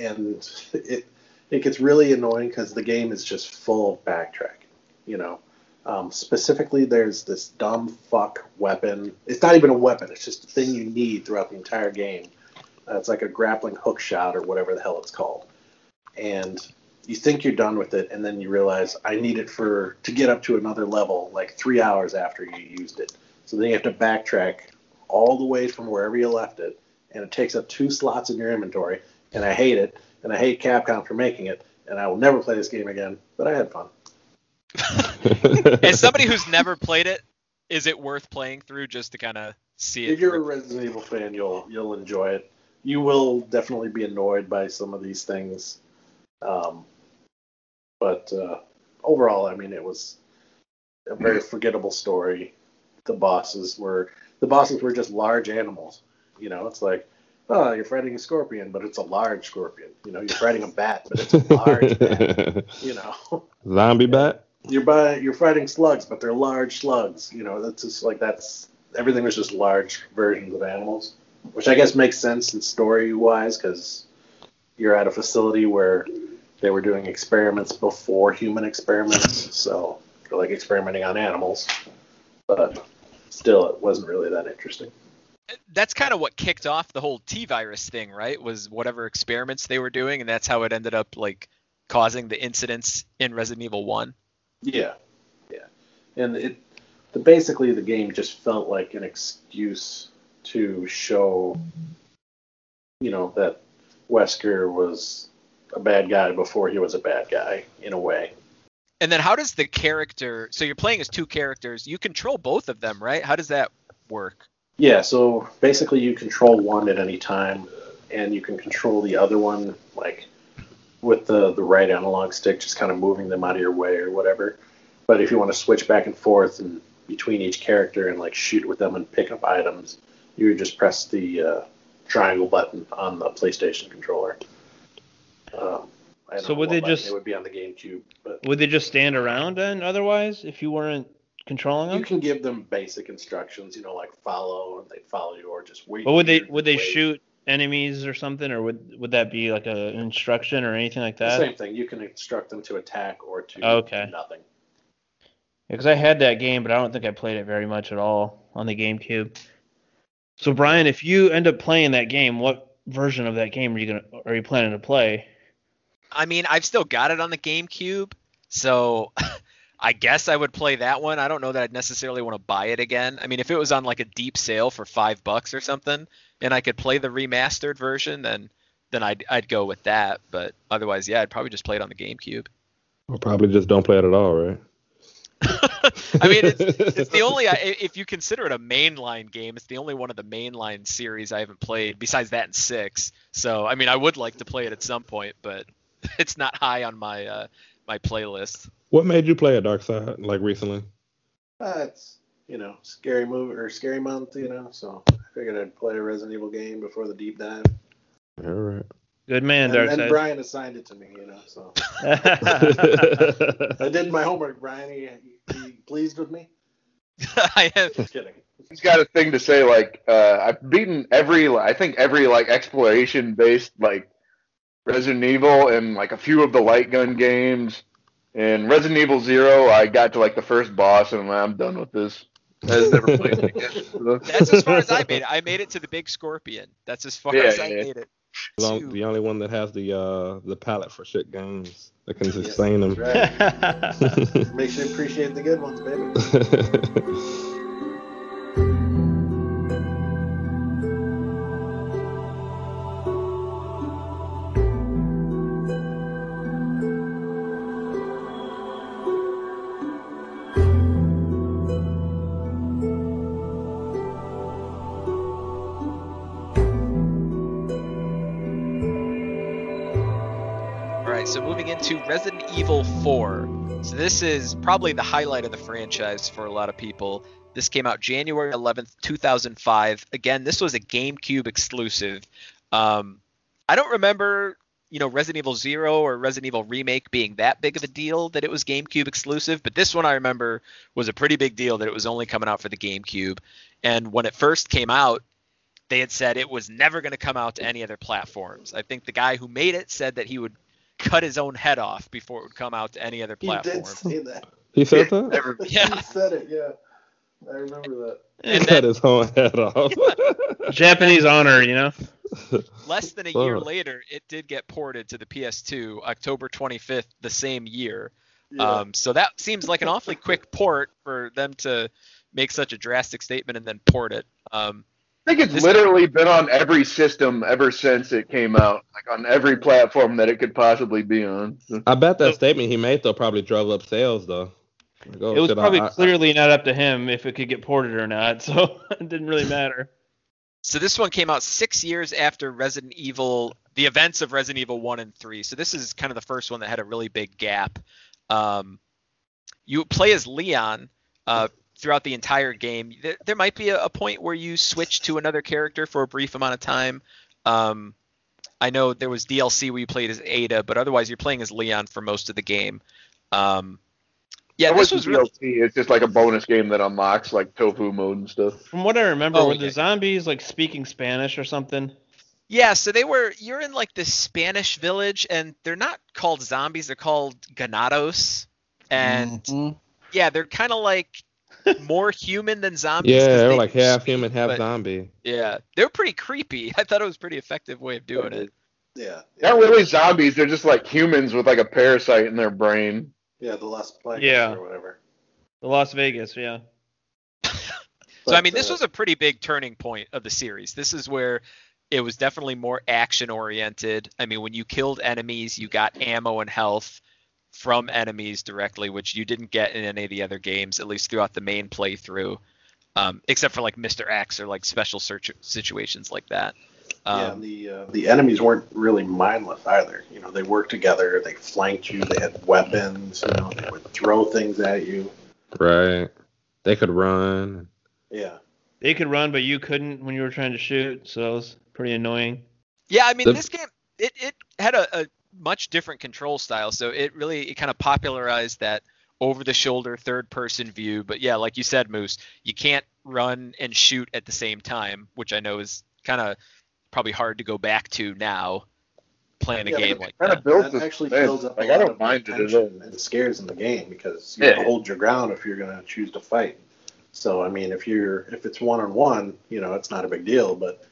and it it gets really annoying because the game is just full of backtracking. You know, um, specifically, there's this dumb fuck weapon. It's not even a weapon. It's just a thing you need throughout the entire game. Uh, it's like a grappling hook shot or whatever the hell it's called. And you think you're done with it, and then you realize I need it for to get up to another level, like three hours after you used it. So then you have to backtrack all the way from wherever you left it, and it takes up two slots in your inventory. And I hate it, and I hate Capcom for making it, and I will never play this game again. But I had fun. As somebody who's never played it, is it worth playing through just to kind of see it? If you're a through? Resident Evil fan, you'll you'll enjoy it. You will definitely be annoyed by some of these things, um, but uh, overall, I mean, it was a very forgettable story. The bosses were the bosses were just large animals. You know, it's like, oh, you're fighting a scorpion, but it's a large scorpion. You know, you're fighting a bat, but it's a large bat. You know, Zombie bat. You're by, you're fighting slugs, but they're large slugs. You know, that's just like that's everything was just large versions of animals, which I guess makes sense in story wise because you're at a facility where they were doing experiments before human experiments, so they're like experimenting on animals. But still, it wasn't really that interesting. That's kind of what kicked off the whole T virus thing, right? Was whatever experiments they were doing, and that's how it ended up like causing the incidents in Resident Evil One. Yeah, yeah, and it the basically the game just felt like an excuse to show, you know, that Wesker was a bad guy before he was a bad guy in a way. And then how does the character? So you're playing as two characters. You control both of them, right? How does that work? Yeah, so basically you control one at any time, and you can control the other one like with the the right analog stick, just kind of moving them out of your way or whatever. But if you want to switch back and forth and between each character and like shoot with them and pick up items, you would just press the uh, triangle button on the PlayStation controller. Um, I So would they just- It would be on the GameCube, but Would they just stand around then otherwise if you weren't controlling them? you can give them basic instructions. You know, like follow, and they follow you, or just wait. But would they would they wait. shoot enemies or something, or would would that be like a, an instruction or anything like that? same thing. You can instruct them to attack or to Okay. nothing. Because I had that game, but I don't think I played it very much at all on the GameCube. So Brian, if you end up playing that game, what version of that game are you gonna are you planning to play? I mean, I've still got it on the GameCube, so I guess I would play that one. I don't know that I'd necessarily want to buy it again. I mean, if it was on like a deep sale for five bucks or something, and I could play the remastered version, then then I'd I'd go with that. But otherwise, yeah, I'd probably just play it on the GameCube. Or probably just don't play it at all, right? I mean, it's it's the only if you consider it a mainline game, it's the only one of the mainline series I haven't played. Besides that and six, so I mean, I would like to play it at some point, but it's not high on my uh, my playlist. What made you play a Dark Side like recently? Uh, it's you know scary movie or scary month, you know. So I figured I'd play a Resident Evil game before the deep dive. All right. Good man, and, and Brian assigned it to me, you know. So I did my homework, Brian. He, he pleased with me? I am. Just kidding. He's got a thing to say like uh, I've beaten every I think every like exploration based like Resident Evil and like a few of the light gun games. In Resident Evil Zero, I got to like the first boss and I'm done with this. I just never played it again. That's as far as I made it. I made it to the big scorpion. That's as far Yeah, as I yeah. made it. The on- Two. the only one that has the uh the palette for shit games that can Yeah, sustain them. that's right. Makes you appreciate the good ones, baby. into Resident Evil 4. So this is probably the highlight of the franchise for a lot of people. This came out January 11th, 2005. Again, this was a GameCube exclusive. Um, I don't remember, you know, Resident Evil 0 or Resident Evil Remake being that big of a deal that it was GameCube exclusive, but this one I remember was a pretty big deal that it was only coming out for the GameCube. And when it first came out, they had said it was never going to come out to any other platforms. I think the guy who made it said that he would cut his own head off before it would come out to any other platform. He platform. did say that. he said that? Never- Yeah. he said it. Yeah, I remember that. He And cut then, his own head off. Japanese honor, you know. less than a year later, it did get ported to the PS2, October 25th, the same year. Yeah. Um, so that seems like an awfully quick port for them to make such a drastic statement and then port it. Um, I think it's This- literally been on every system ever since it came out, like on every platform that it could possibly be on. I bet that statement he made though probably drove up sales though. Like, oh, it was shit, I- probably I- clearly not up to him if it could get ported or not, so it didn't really matter. so this one came out six years after Resident Evil, the events of Resident Evil 1 and 3. So this is kind of the first one that had a really big gap. Um, you play as Leon uh, throughout the entire game. There, there might be a, a point where you switch to another character for a brief amount of time. Um, I know there was DLC where you played as Ada, but otherwise you're playing as Leon for most of the game. Um, yeah, That this wasn't really DLC. It's just like a bonus game that unlocks like tofu mode and stuff. From what I remember, Oh, were yeah. the zombies like speaking Spanish or something? Yeah, so they were you're in like this Spanish village and they're not called zombies, they're called ganados. And Mhm. yeah, they're kind of like more human than zombies. Yeah, they were they like half speak, human, half zombie. Yeah, they're pretty creepy. I thought it was a pretty effective way of doing it. yeah. They're not really zombies. They're just like humans with like a parasite in their brain. Yeah, the Las Plaga Yeah. or whatever. The Las Vegas, yeah. So I But, mean, this uh, was a pretty big turning point of the series. This is where it was definitely more action oriented. I mean, when you killed enemies, you got ammo and health from enemies directly, which you didn't get in any of the other games, at least throughout the main playthrough, um, except for like Mr. X or like special search situations like that. yeah, Um, the uh, the enemies weren't really mindless either. You know, they worked together. They flanked you. They had weapons. You know, they would throw things at you. Right. They could run. Yeah. They could run, but you couldn't when you were trying to shoot, so it was pretty annoying. Yeah, I mean, The- this game it, it had a, a much different control style, so it really it kind of popularized that over the shoulder third person view. But yeah, like you said, Moose, you can't run and shoot at the same time, which I know is kind of probably hard to go back to now playing a Yeah, game like Kind that. of built that actually suspense. builds up Like a I lot don't of mind it at all. tension and scares in the game because you Yeah. gotta hold your ground if you're gonna choose to fight. So I mean, if you're if it's one on one, you know, it's not a big deal. But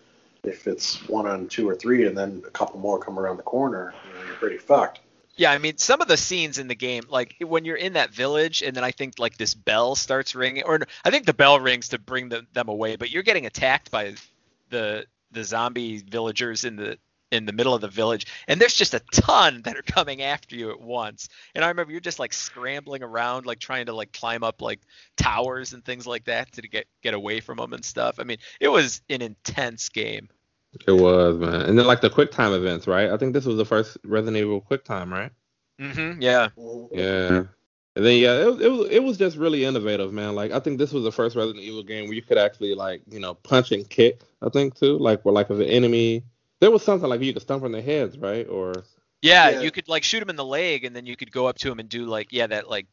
if it's one on two or three, and then a couple more come around the corner, you know, you're pretty fucked. Yeah, I mean, some of the scenes in the game, like when you're in that village, and then I think like this bell starts ringing, or I think the bell rings to bring them, them away, but you're getting attacked by the the zombie villagers in the in the middle of the village, and there's just a ton that are coming after you at once. And I remember you're just like scrambling around, like trying to like climb up like towers and things like that to get get away from them and stuff. I mean, it was an intense game. It was, man. And then like the quick time events, right? I think this was the first Resident Evil quick time, right? Mm-hmm. Yeah. Yeah. And then yeah, it was, it was it was just really innovative, man. Like I think this was the first Resident Evil game where you could actually like you know punch and kick. I think too, like where like if an enemy, there was something like you could stomp on their heads, right? Or Yeah, Yeah. you could like shoot him in the leg, and then you could go up to him and do like yeah that like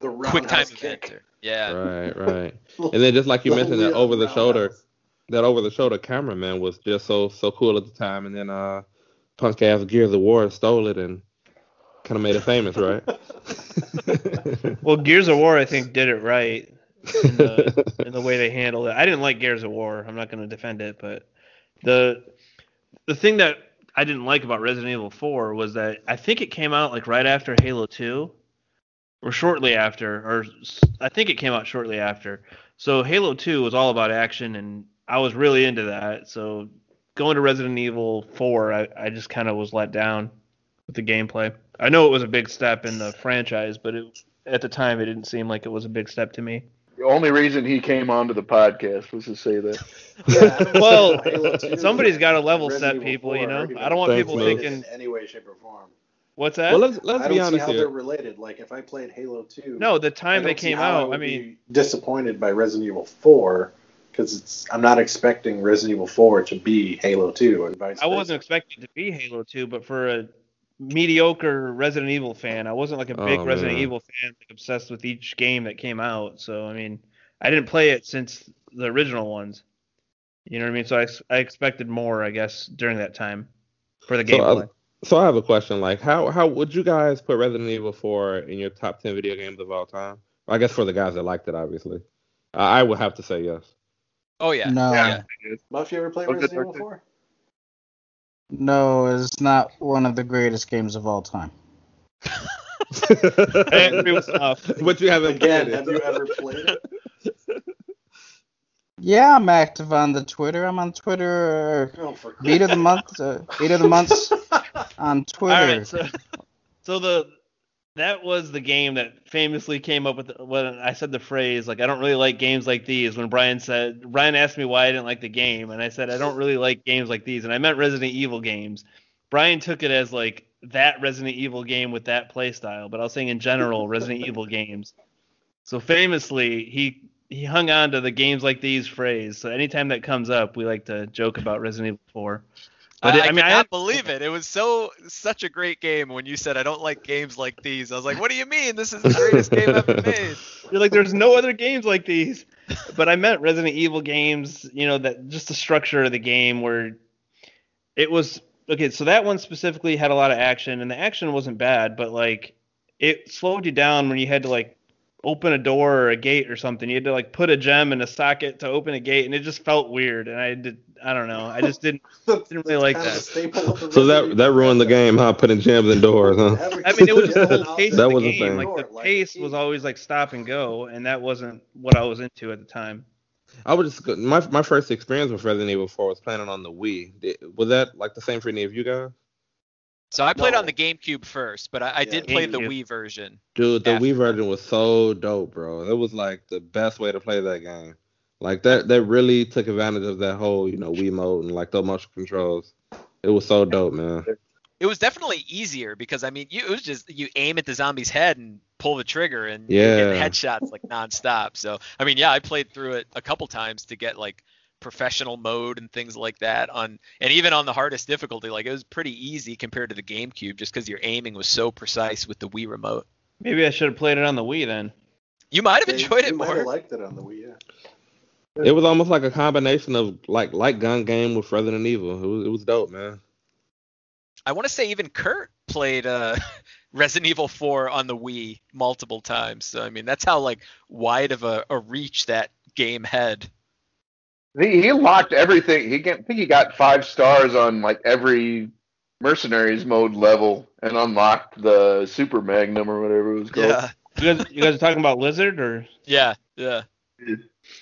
The quick time roundhouse event. or- yeah. right, right. And then just like you mentioned, that over the shoulder, that over the shoulder cameraman was just so so cool at the time. And then uh, punk ass Gears of War stole it and kind of made it famous, right? Well, Gears of War, I think, did it right in the, in the way they handled it. I didn't like Gears of War. I'm not going to defend it, but the the thing that I didn't like about Resident Evil 4 was that I think it came out like right after Halo 2 or shortly after, or I think it came out shortly after. So Halo 2 was all about action, and I was really into that. So going to Resident Evil 4, I, I just kind of was let down with the gameplay. I know it was a big step in the franchise, but it, at the time it didn't seem like it was a big step to me. The only reason he came onto the podcast was to say that. Yeah, Well, know, Halo 2 somebody's gotta level set people, you know? I don't want people related thinking- in any way, shape, or form. What's that? well, let's let's I be don't see honest how they're related. Like if I played Halo 2, no, the time they came how I out. I mean, be disappointed by Resident Evil 4 because it's I'm not expecting Resident Evil 4 to be Halo 2 and vice I wasn't expecting it to be Halo 2, but for a mediocre Resident Evil fan, I wasn't like a big Oh, Resident man. Evil fan, like obsessed with each game that came out. So I mean, I didn't play it since the original ones. You know what I mean? So I, I expected more, I guess, during that time for the So, uh, gameplay. So I have a question. Like, how how would you guys put Resident Evil 4 in your top 10 video games of all time? I guess for the guys that liked it, obviously. I I would have to say yes. Oh yeah. No. Yeah. Muff, you ever played Okay, Resident Evil 4? No, it's not one of the greatest games of all time. I agree with Snuff. but you haven't Again, have you ever played it? Yeah, I'm active on the Twitter. I'm on Twitter. Oh, Beat of the month. Uh, beat of the months on Twitter. All right, so so the that was the game that famously came up with when I said the phrase like I don't really like games like these when Brian said Brian asked me why I didn't like the game and I said I don't really like games like these and I meant Resident Evil games. Brian took it as like that Resident Evil game with that play style, but I was saying in general Resident Evil games. So famously he he hung on to the games like these phrase. So anytime that comes up, we like to joke about Resident Evil 4. But I, it- I, I mean, I can't believe it. It was so such a great game when you said I don't like games like these. I was like, what do you mean? This is the greatest game ever made. You're like, there's no other games like these. But I meant Resident Evil games, you know, that just the structure of the game where it was okay. So that one specifically had a lot of action, and the action wasn't bad, but like it slowed you down when you had to like open a door or a gate or something. You had to like put a gem in a socket to open a gate, and it just felt weird. And I did, I don't know, I just didn't. Didn't really like that. a staple of the So that that ruined the game, huh? Putting gems in doors, huh? I mean, it was just the whole pace That of was the a game. thing. Like the pace was always like stop and go, and that wasn't what I was into at the time. I was just my my first experience with Resident Evil 4 was playing it on the Wii. Did- Was that like the same for any of you guys? So I played No. on the GameCube first, but I, I Yeah, did play the Wii version. Dude, the After Wii version was so dope, bro. It was like the best way to play that game. Like that, that really took advantage of that whole, you know, Wii mode and like the motion controls. It was so dope, man. It was definitely easier because I mean, you, it was just you aim at the zombie's head and pull the trigger and Yeah. headshots like nonstop. So I mean, yeah, I played through it a couple times to get like professional mode and things like that on and even on the hardest difficulty like it was pretty easy compared to the GameCube just cuz your aiming was so precise with the Wii remote. Maybe I should have played it on the Wii then. You might have They- enjoyed you it might have more. liked it on the Wii, yeah. It was almost like a combination of like like gun game with Resident Evil. It was it was dope, man. I want to say even Kurt played uh, Resident Evil 4 on the Wii multiple times. So I mean, that's how like wide of a, a reach that game had. He, he locked everything. He get, I think he got five stars on like every mercenaries mode level and unlocked the super magnum or whatever it was called. Yeah, You guys, you guys are talking about Lizard or yeah, yeah. Yeah.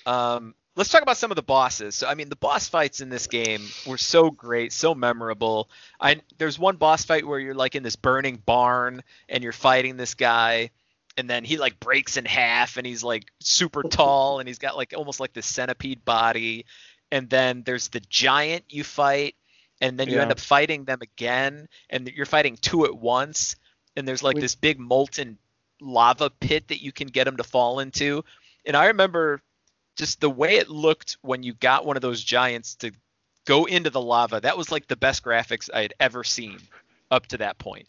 Um, let's talk about some of the bosses. So I mean, the boss fights in this game were so great, so memorable. I there's one boss fight where you're like in this burning barn and you're fighting this guy. And then he like breaks in half and he's like super tall and he's got like almost like the centipede body. And then there's the giant you fight and then you end up fighting them again and you're fighting two at once and there's like this big molten lava pit that you can get them to fall into and i remember just the way it looked when you got one of those giants to go into the lava that was like the best graphics i had ever seen up to that point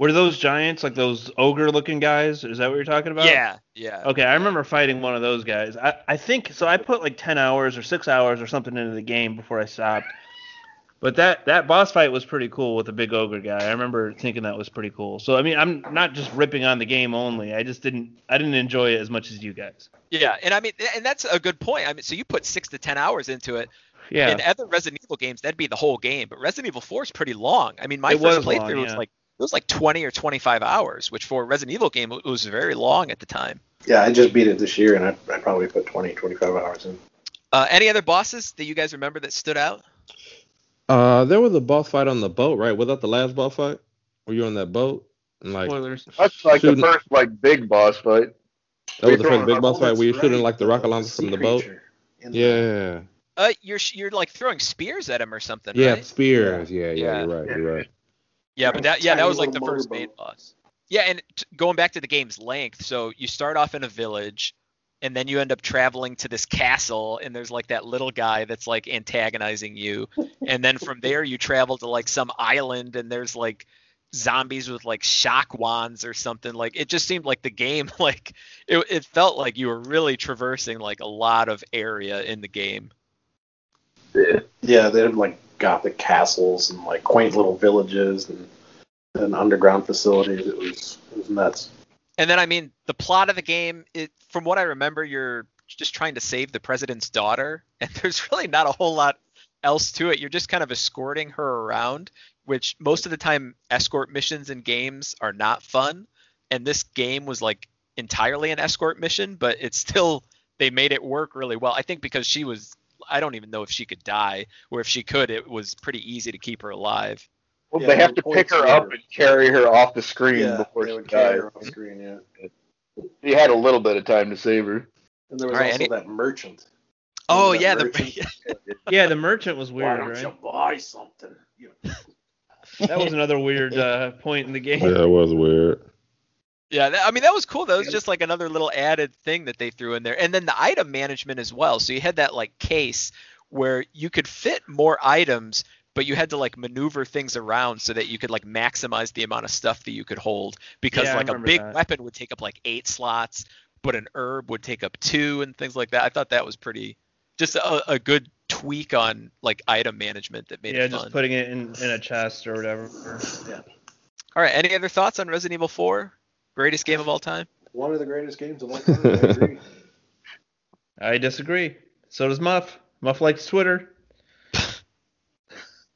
were those giants like those ogre looking guys? Is that what you're talking about? yeah yeah Okay, I remember fighting one of those guys. I, I think so. I put like ten hours or six hours or something into the game before I stopped. But that that boss fight was pretty cool with the big ogre guy. I remember thinking that was pretty cool. So I mean, I'm not just ripping on the game only. I just didn't I didn't enjoy it as much as you guys. yeah and i mean and that's a good point i mean so you put six to ten hours into it Yeah. in other resident evil games that'd be the whole game but resident evil 4 is pretty long i mean my It first was playthrough long, was yeah. like it was like 20 or 25 hours which for a resident evil game it was very long at the time Yeah, I just beat it this year, and I, I probably put 20, 25 hours in. uh, any other bosses that you guys remember that stood out Uh, there was a boss fight on the boat, right? Was that the last boss fight? Were you on that boat? And like Spoilers. That's like Shooting- the first like big boss fight. that was the first big boss fight where you're that's shooting like the rocket launcher from the boat. creature in the- Yeah, Uh, you're you're like throwing spears at him or something, yeah, right? spears. Yeah, yeah, Yeah. you're right. You're right. Yeah, but that yeah, that was like the first main boss. Yeah, and t- going back to the game's length, so you start off in a village, and then you end up traveling to this castle, and there's like that little guy that's like antagonizing you, and then from there you travel to like some island, and there's like zombies with like shock wands or something. Like it just seemed like the game, like it, it felt like you were really traversing like a lot of area in the game. Yeah, they have like gothic castles and like quaint little villages and, and underground facilities. It was it was nuts. And then I mean, the plot of the game, it, from what I remember, you're just trying to save the president's daughter, and there's really not a whole lot else to it. You're just kind of escorting her around, which most of the time escort missions in games are not fun. And this game was like entirely an escort mission, but it's still they made it work really well. I think because she was I don't even know if she could die, or if she could, it was pretty easy to keep her alive. Well, Yeah, they have to pick her were- up and carry her off the screen Yeah, before they she would carry her off screen, yeah. He had a little bit of time to save her. And there was All right, also any- that merchant. Oh Remember yeah, that the merchant? Yeah, the merchant was weird, Why weird, don't right? you buy something? You know, That was another weird uh, point in the game. Yeah, it was weird. Yeah, that, I mean that was cool. That was just like another little added thing that they threw in there, and then the item management as well. So you had that like case where you could fit more items, but you had to like maneuver things around so that you could like maximize the amount of stuff that you could hold. Because Yeah, like a big that. weapon would take up like eight slots, but an herb would take up two and things like that. I thought that was pretty just a, a good tweak on like item management that made yeah, it fun. just putting it in, in a chest or whatever. Yeah. All right, any other thoughts on Resident Evil 4? Greatest game of all time? one of the greatest games of all time. I agree. I disagree. So does Muff. Muff likes Twitter.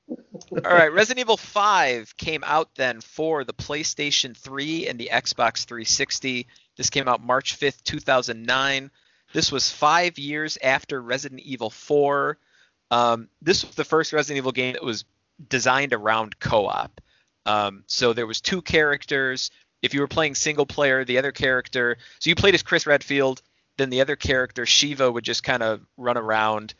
All right, Resident Evil 5 came out then for the PlayStation 3 and the Xbox 360. This came out March 5th, 2009. This was five years after Resident Evil 4. Um, this was the first Resident Evil game that was designed around co-op. Um, so there was two characters. If you were playing single player, the other character, so you played as Chris Redfield, then the other character Sheva would just kind of run around.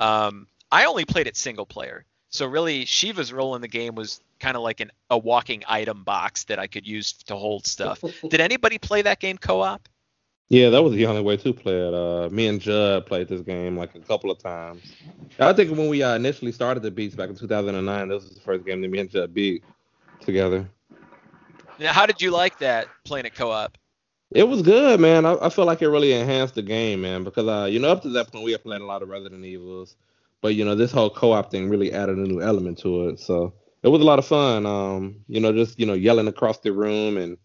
Um, I only played it single player. So really, Sheva's role in the game was kind of like an, a walking item box that I could use to hold stuff. Did anybody play that game co-op? Yeah, that was the only way to play it. Uh, me and Judd played this game like a couple of times. I think when we uh, initially started the beats back in 2009, this was the first game that me and Judd beat together. Now, how did you like that playing it co-op? It was good, man. I, I feel like it really enhanced the game, man, because uh, you know, up to that point we had played a lot of Resident Evils, but you know, this whole co-op thing really added a new element to it. So it was a lot of fun. Um, you know, just you know, yelling across the room and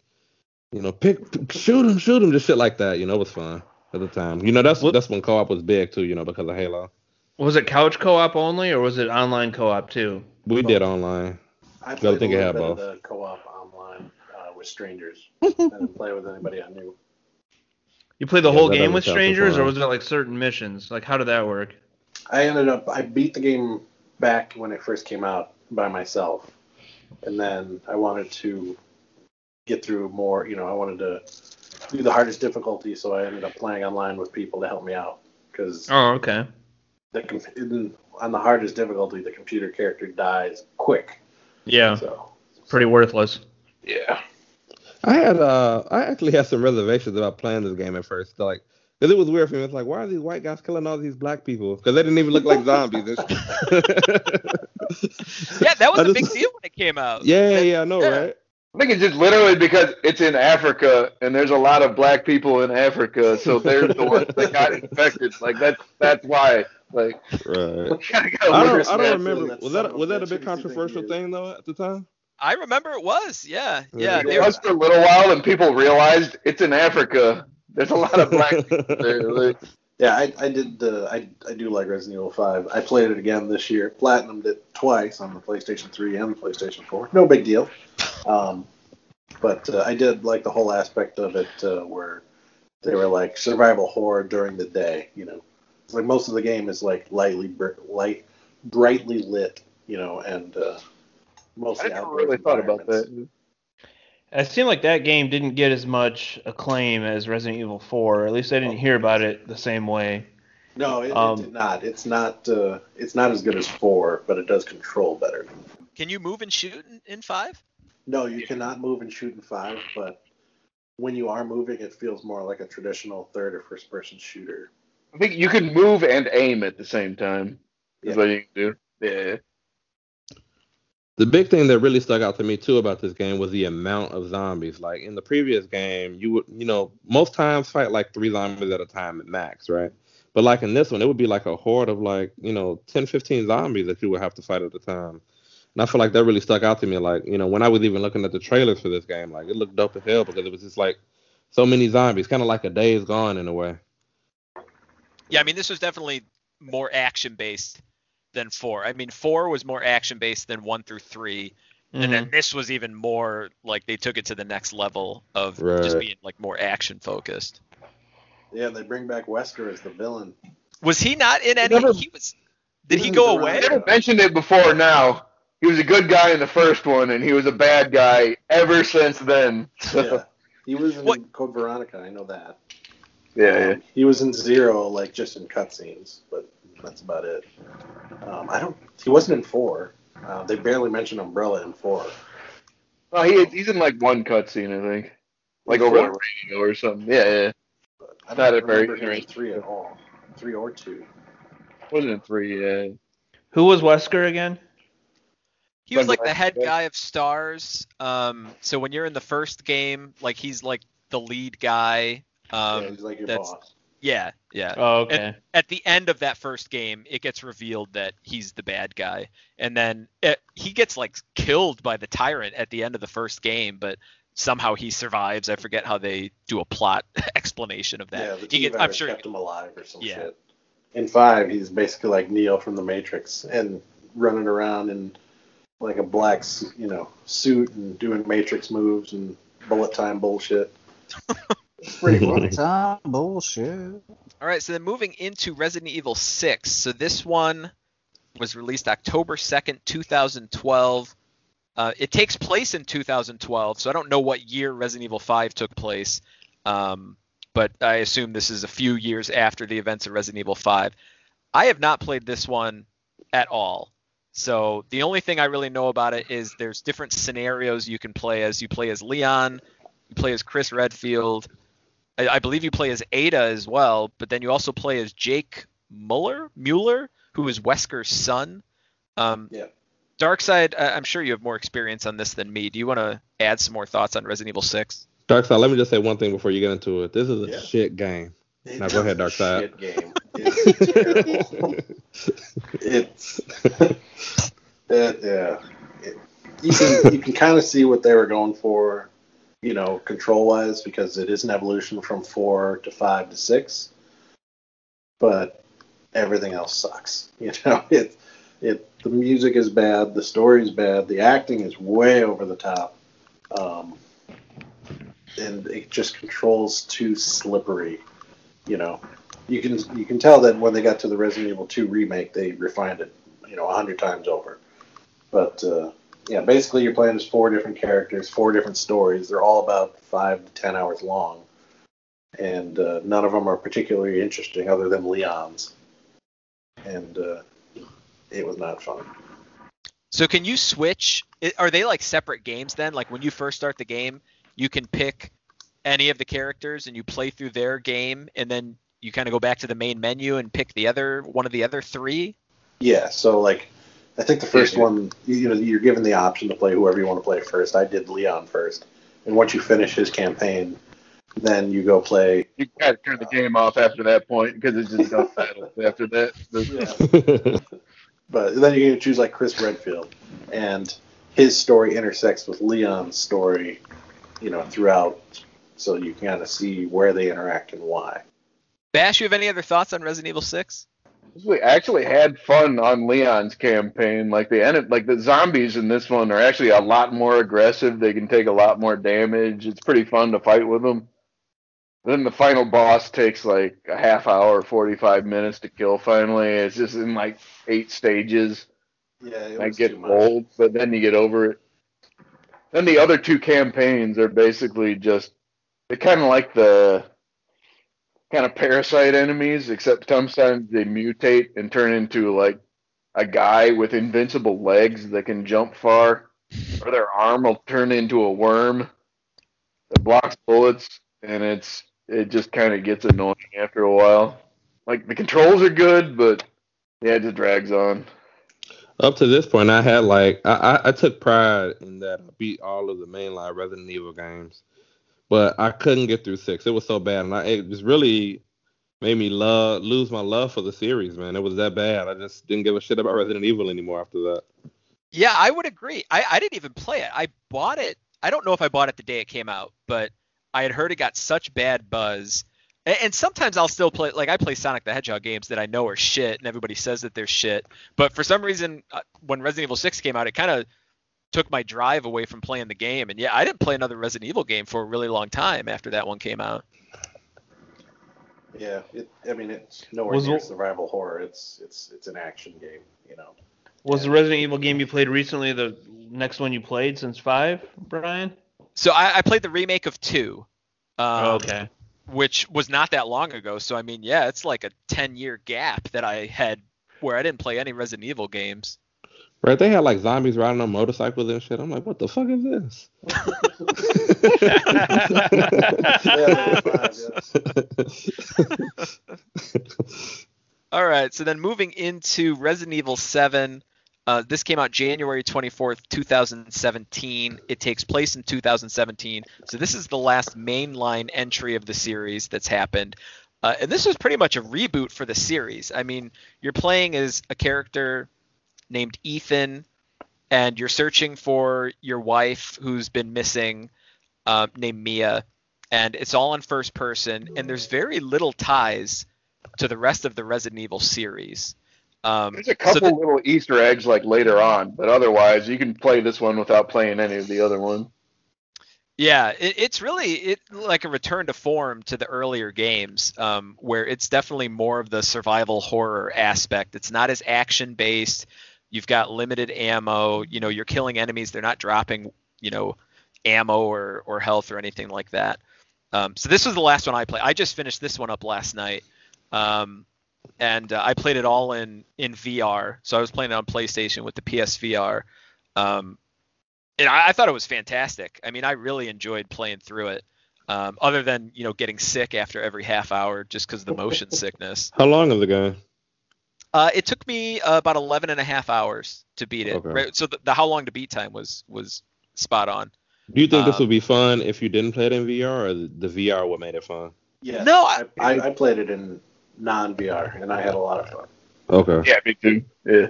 you know, pick, pick shoot him, shoot him, just shit like that. You know, it was fun at the time. You know, that's What- that's when co-op was big too. You know, because of Halo. Was it couch co-op only, or was it online co-op too? We did online. I I played think a it had both. the co-op online with strangers. I didn't play with anybody I knew. You played the Yeah, whole game with count for strangers, or was it like certain missions? Like how did that work? I ended up I beat the game back when it first came out by myself, and then I wanted to get through more. You know, I wanted to do the hardest difficulty, so I ended up playing online with people to help me out because Oh, okay. the on the hardest difficulty, the computer character dies quick. Yeah, So pretty worthless. yeah, I had uh, I actually had some reservations about playing this game at first, like. Cause it was weird for me. It's like, why are these white guys killing all these black people? Because they didn't even look like zombies. Yeah, that was I a just- big deal when it came out. Yeah, yeah, I know, Yeah. right? I think it's just literally because it's in Africa and there's a lot of black people in Africa, so they're the ones that got infected. Like that's that's why. Like Right. we gotta go. I don't, I don't remember. Was that was that a big what you think controversial thing though at the time? I remember it was. Yeah, yeah. Yeah. they It were- was for a little while, and people realized it's in Africa. There's a lot of black people there. Yeah. I, I did. Uh, I I do like Resident Evil Five. I played it again this year. Platinumed it twice on the PlayStation 3 and the PlayStation 4. No big deal. Um, but uh, I did like the whole aspect of it uh, where they were like survival horror during the day. You know, it's like most of the game is like lightly br- light, brightly lit. You know, and uh, I never outdoors really thought about that. It seemed like that game didn't get as much acclaim as Resident Evil 4. At least I didn't hear about it the same way. No, it, Um, it did not. It's not. Uh, it's not as good as four, but it does control better. Can you move and shoot in, in five? No, you cannot move and shoot in five, but when you are moving, it feels more like a traditional third or first person shooter. I think you can move and aim at the same time. Is Yeah. what you can do. Yeah. The big thing that really stuck out to me too about this game was the amount of zombies. Like in the previous game, you would, you know, most times fight like three zombies at a time at max, right? But like in this one, it would be like a horde of like, you know, 10, 15 zombies that you would have to fight at a time. And I feel like that really stuck out to me. Like, you know, when I was even looking at the trailers for this game, like it looked dope as hell because it was just like so many zombies, kind of like a Days Gone in a way. Yeah, I mean this was definitely more action based than four. I mean, four was more action based than one through 3 and then this was even more like they took it to the next level of just being like more action focused. Yeah, they bring back Wesker as the villain. Was he not in any? never- he was. Did he He go away? I never mentioned it before now. He was a good guy in the first one, and he was a bad guy ever since then. Yeah, he was in What- Code Veronica. I know that. yeah, yeah. Um, he was in Zero, like just in cutscenes, but that's about it. Um, I don't. He wasn't in four. Uh, they barely mentioned Umbrella in four. Well, he, he's in like one cutscene, I think, like over the radio or something. Yeah, yeah. But I Not don't a very him in three at all. Three or two. Wasn't in three. Yeah. Who was Wesker again? He was Like like the the head guy? guy of stars. Um, so when you're in the first game, like he's like the lead guy. Um, yeah, he's like your that's- boss. Yeah, yeah. Oh, okay. At the end of that first game, it gets revealed that he's the bad guy, and then it, he gets like killed by the tyrant at the end of the first game, but somehow he survives. I forget how they do a plot explanation of that. Yeah, the He gets- I'm virus sure. kept him alive or some Yeah. shit. In five, he's basically like Neo from the Matrix and running around in like a black, you know, suit and doing Matrix moves and bullet time bullshit. It's pretty funny. Time bullshit. All right, so then moving into Resident Evil 6. So this one was released October 2nd, 2012. Uh, it takes place in 2012, so I don't know what year Resident Evil 5 took place, um, but I assume this is a few years after the events of Resident Evil 5. I have not played this one at all. So the only thing I really know about it is there's different scenarios you can play as. You play as Leon, you play as Chris Redfield, I, I believe you play as Ada as well, but then you also play as Jake Muller, Mueller, who is Wesker's son. Um, Yeah. Darkseid, I- I'm sure you have more experience on this than me. Do you want to add some more thoughts on Resident Evil 6? Darkside, let me just say one thing before you get into it. This is a Yeah. shit game. It's Now go ahead, a Darkseid. Shit game. It's terrible. it's it, yeah. It, you can you can kind of see what they were going for, you know, control wise, because it is an evolution from four to five to six. But everything else sucks. You know, it it the music is bad, the story is bad, the acting is way over the top. Um, and it just controls too slippery. You know, you can you can tell that when they got to the Resident Evil 2 remake, they refined it, you know, a hundred times over. But uh, yeah, basically you're playing as four different characters, four different stories. They're all about five to ten hours long, and uh, none of them are particularly interesting, other than Leon's. And uh, it was not fun. So can you switch? Are they like separate games then? Like when you first start the game, you can pick any of the characters and you play through their game, and then you kind of go back to the main menu and pick the other one of the other three. Yeah, so like, I think the first Yeah. one, you you know, you're given the option to play whoever you want to play first. I did Leon first, and once you finish his campaign, then you go play. You gotta turn the game off after that point because it's just done battle after that. The- But then you can choose like Chris Redfield, and his story intersects with Leon's story, you know, throughout, so you can kind of see where they interact and why. Bash, you have any other thoughts on Resident Evil 6? We actually had fun on Leon's campaign. Like the end, like the zombies in this one are actually a lot more aggressive. They can take a lot more damage. It's pretty fun to fight with them. Then the final boss takes like a half hour, forty five minutes to kill. Finally, it's just in like eight stages. Yeah, it was get too much. old, but then you get over it. Then the other two campaigns are basically just they're kind of like the kind of parasite enemies, except sometimes they mutate and turn into like a guy with invincible legs that can jump far, or their arm will turn into a worm that blocks bullets, and it's it just kind of gets annoying after a while. Like the controls are good, but yeah, it just drags on. Up to this point, I had like I, I, I took pride in that I beat all of the mainline Resident Evil games, but I couldn't get through six. It was so bad, and I, it was really made me love lose my love for the series. Man, it was that bad. I just didn't give a shit about Resident Evil anymore after that. Yeah, I would agree. I, I didn't even play it. I bought it. I don't know if I bought it the day it came out, but I had heard it got such bad buzz. And, and sometimes I'll still play, like I play Sonic the Hedgehog games that I know are shit, and everybody says that they're shit. But for some reason, uh, when Resident Evil 6 came out, it kind of took my drive away from playing the game. And yeah, I didn't play another Resident Evil game for a really long time after that one came out. Yeah, it, I mean it's nowhere Was near it- survival horror. It's it's it's an action game, you know. Was the Resident Evil game you played recently the next one you played since five, Brian? So I, I played the remake of two. Um, Oh, okay. which was not that long ago. So I mean, yeah, it's like a 10 year gap that I had where I didn't play any Resident Evil games. Right? They had like zombies riding on motorcycles and shit. I'm like, what the fuck is this? Yeah, there was five, yes. All right, so then moving into Resident Evil 7. Uh, this came out January 24th, 2017. It takes place in 2017. So this is the last mainline entry of the series that's happened. Uh, and this was pretty much a reboot for the series. I mean, you're playing as a character named Ethan, and you're searching for your wife who's been missing, uh, named Mia. And it's all in first person, and there's very little ties to the rest of the Resident Evil series. Um, There's a so couple the- little Easter eggs like later on, but otherwise you can play this one without playing any of the other ones. Yeah, it, it's really it like a return to form to the earlier games, um, where it's definitely more of the survival horror aspect. It's not as action based. You've got limited ammo. You know, you're killing enemies. They're not dropping, you know, ammo or or health or anything like that. Um, so this was the last one I played. I just finished this one up last night, um, and uh, I played it all in in VR. So I was playing it on PlayStation with the PSVR. Um, and I, I thought it was fantastic. I mean, I really enjoyed playing through it. Um, other than you know getting sick after every half hour just because of the motion sickness. How long is the game? Uh, it took me uh, about 11 and a half hours to beat it. Okay. Right, so the, the how long to beat time was was spot on. Do you think this Um, would be fun if you didn't play it in VR, or the, the VR what made it fun? Yeah. No, I- I, I, I played it in non VR and I had a lot of fun. Okay. Yeah, me too. Yeah.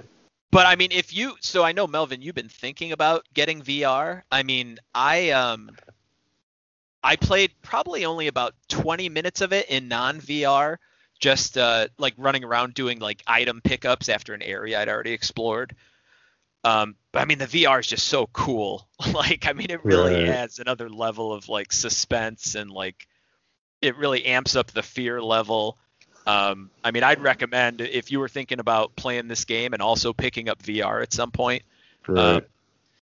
But I mean, if you so I know Melvin, you've been thinking about getting VR. I mean, I um I played probably only about 20 minutes of it in non-VR, just uh like running around doing like item pickups after an area I'd already explored. Um but I mean the VR is just so cool. like I mean it really Right. adds another level of like suspense and like it really amps up the fear level. Um, I mean, I'd recommend if you were thinking about playing this game and also picking up VR at some point. Right. Um,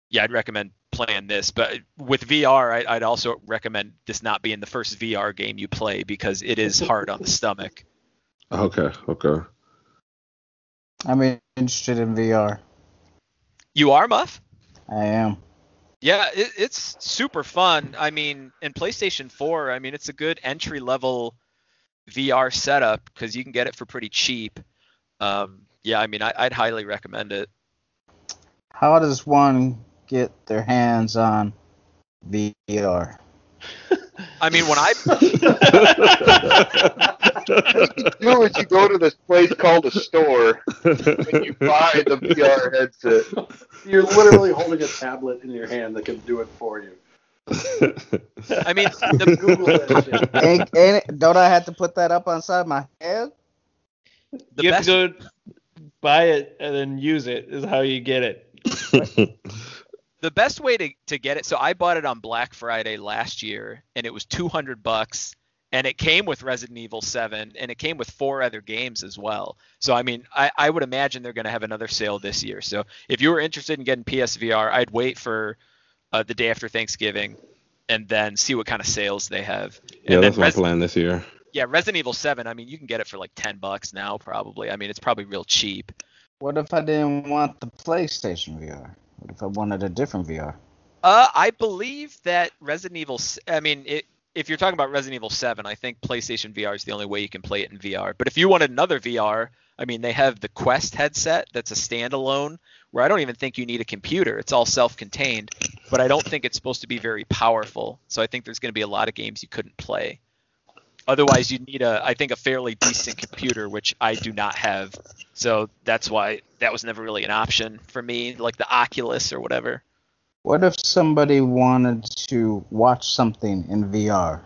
yeah, I'd recommend playing this. But with VR, I, I'd also recommend this not being the first VR game you play because it is hard on the stomach. Okay. Okay. I'm interested in VR. You are Muff? I am. Yeah, it, it's super fun. I mean, in PlayStation 4, I mean, it's a good entry level VR setup because you can get it for pretty cheap. Um, yeah, I mean, I, I'd highly recommend it. How does one get their hands on VR? I mean, when I do is you go to this place called a store and you buy the VR headset. You're literally holding a tablet in your hand that can do it for you. I mean, the, Google that shit. ain't, ain't it, don't I have to put that up on side my head? the you best have to go buy it and then use it is how you get it. The best way to, to get it so i bought it on black friday last year and it was 200 bucks and it came with resident evil 7 and it came with four other games as well. So i mean i, I would imagine they're going to have another sale this year. So if you were interested in getting psvr i'd wait for uh, the day after thanksgiving and then see what kind of sales they have. And yeah, then that's my Res- plan this year. yeah resident evil 7 i mean you can get it for like 10 bucks now probably. I mean it's probably real cheap. What if I didn't want the PlayStation VR? What if I wanted a different VR? Uh, I believe that Resident Evil. I mean, it, if you're talking about Resident Evil 7, I think PlayStation VR is the only way you can play it in VR. But if you wanted another VR, I mean, they have the Quest headset that's a standalone, where I don't even think you need a computer. It's all self-contained, but I don't think it's supposed to be very powerful. So I think there's going to be a lot of games you couldn't play. Otherwise, you'd need a, I think, a fairly decent computer, which I do not have. So that's why that was never really an option for me, like the Oculus or whatever. What if somebody wanted to watch something in VR?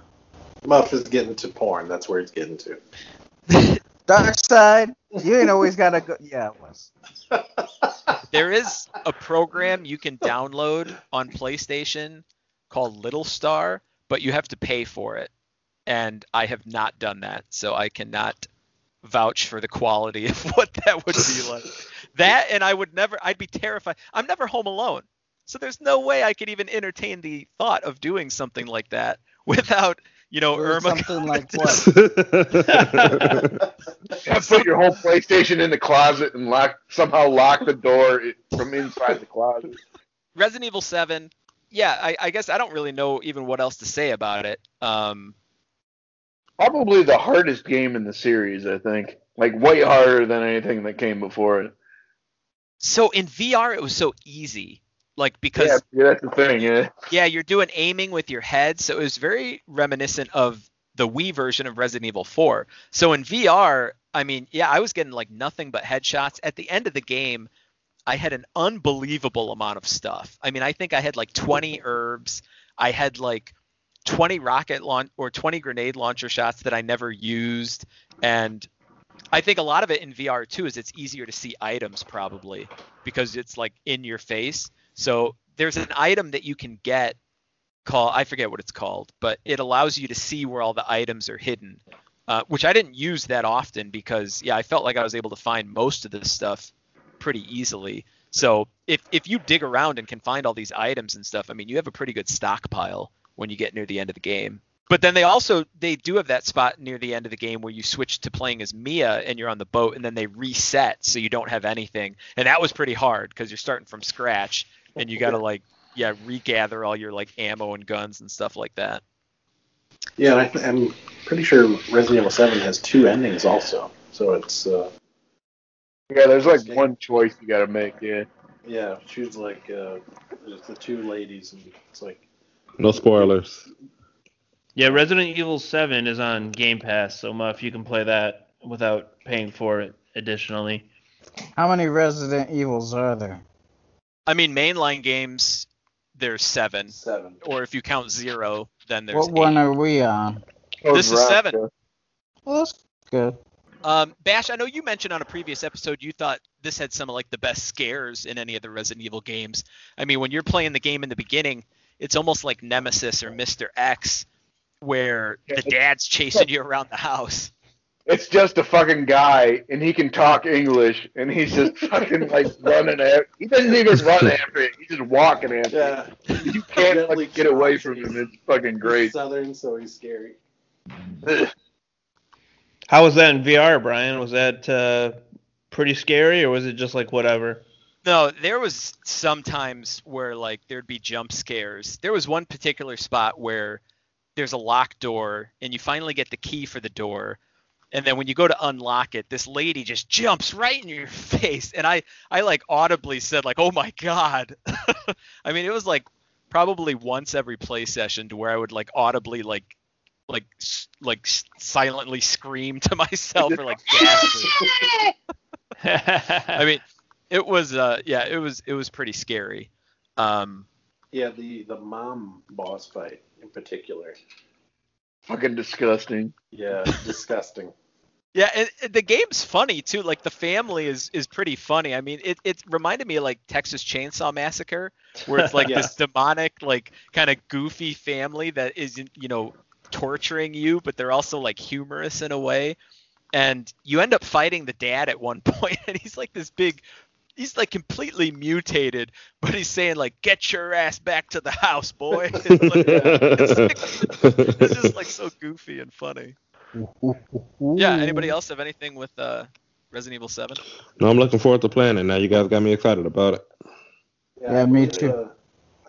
Muff is getting to porn. That's where he's getting to. Dark side, you ain't always gotta go. Yeah, it was. there is a program you can download on PlayStation called Littlstar, but you have to pay for it. And I have not done that, so I cannot vouch for the quality of what that would be like. that and I would never I'd be terrified. I'm never home alone. So there's no way I could even entertain the thought of doing something like that without, you know, Or Irma something like what? Put your whole PlayStation in the closet and lock somehow lock the door from inside the closet. Resident Evil 7. Yeah, I, I guess I don't really know even what else to say about it. Um, Probably the hardest game in the series, I think. Like way harder than anything that came before it. so in VR it was so easy, like because Yeah, yeah, that's the thing. Yeah. yeah, you're doing aiming with your head, so it was very reminiscent of the Wii version of Resident Evil 4. So in VR, I mean, yeah, I was getting like nothing but headshots. At the end of the game, I had an unbelievable amount of stuff. I mean, I think I had like 20 herbs. I had like 20 rocket launch or 20 grenade launcher shots that I never used, and I think a lot of it in VR too is it's easier to see items probably because it's like in your face. So there's an item that you can get called I forget what it's called, but it allows you to see where all the items are hidden, uh, which I didn't use that often because yeah I felt like I was able to find most of this stuff pretty easily. So if if you dig around and can find all these items and stuff, I mean you have a pretty good stockpile when you get near the end of the game. But then they also they do have that spot near the end of the game where you switch to playing as Mia and you're on the boat and then they reset so you don't have anything. And that was pretty hard because you're starting from scratch and you got to like yeah regather all your like ammo and guns and stuff like that. Yeah, and I th- I'm pretty sure Resident Evil 7 has two endings also. So it's, uh, Yeah, there's like one choice you gotta make, yeah. yeah, choose like uh, there's the two ladies, and it's like, no spoilers. Yeah, Resident Evil 7 is on Game Pass, so Muff, you can play that without paying for it additionally. How many Resident Evils are there? I mean mainline games there's 7 seven. or if you count 0 then there's What one are we on? This is seven. Well, that's good. Um, Bash, I know you mentioned on a previous episode you thought this had some of like the best scares in any of the Resident Evil games. I mean, when you're playing the game in the beginning, it's almost like Nemesis or Mr. X, where the dad's chasing you around the house. It's just a fucking guy, and he can talk English, and he's just fucking like running after. He doesn't even run after it. He's just walking after Yeah, it. You can't like, get away from him. It's fucking great. He's Southern, so he's scary. How was that in VR, Brian? Was that uh, pretty scary, or was it just like whatever? No, there was sometimes where like there'd be jump scares. There was one particular spot where there's a locked door and you finally get the key for the door. And then when you go to unlock it, this lady just jumps right in your face. And I I like audibly said like, "Oh my god." I mean, it was like probably once every play session to where I would like audibly like like like silently scream to myself or like gasp. I mean, it was uh yeah, it was it was pretty scary. Um Yeah, the the mom boss fight in particular. fucking disgusting. Yeah, disgusting. yeah, and, and the game's funny too. Like the family is is pretty funny. I mean, it it reminded me of like Texas Chainsaw Massacre, where it's like Yeah. this demonic, like kind of goofy family that isn't you know torturing you, but they're also like humorous in a way. And you end up fighting the dad at one point, and he's like this big. He's like completely mutated, but he's saying like, "Get your ass back to the house, boy." It's, like- it's just like so goofy and funny. Yeah. Anybody else have anything with uh, Resident Evil Seven? no, I'm looking forward to playing it. Now you guys got me excited about it. Yeah, I me too. Uh,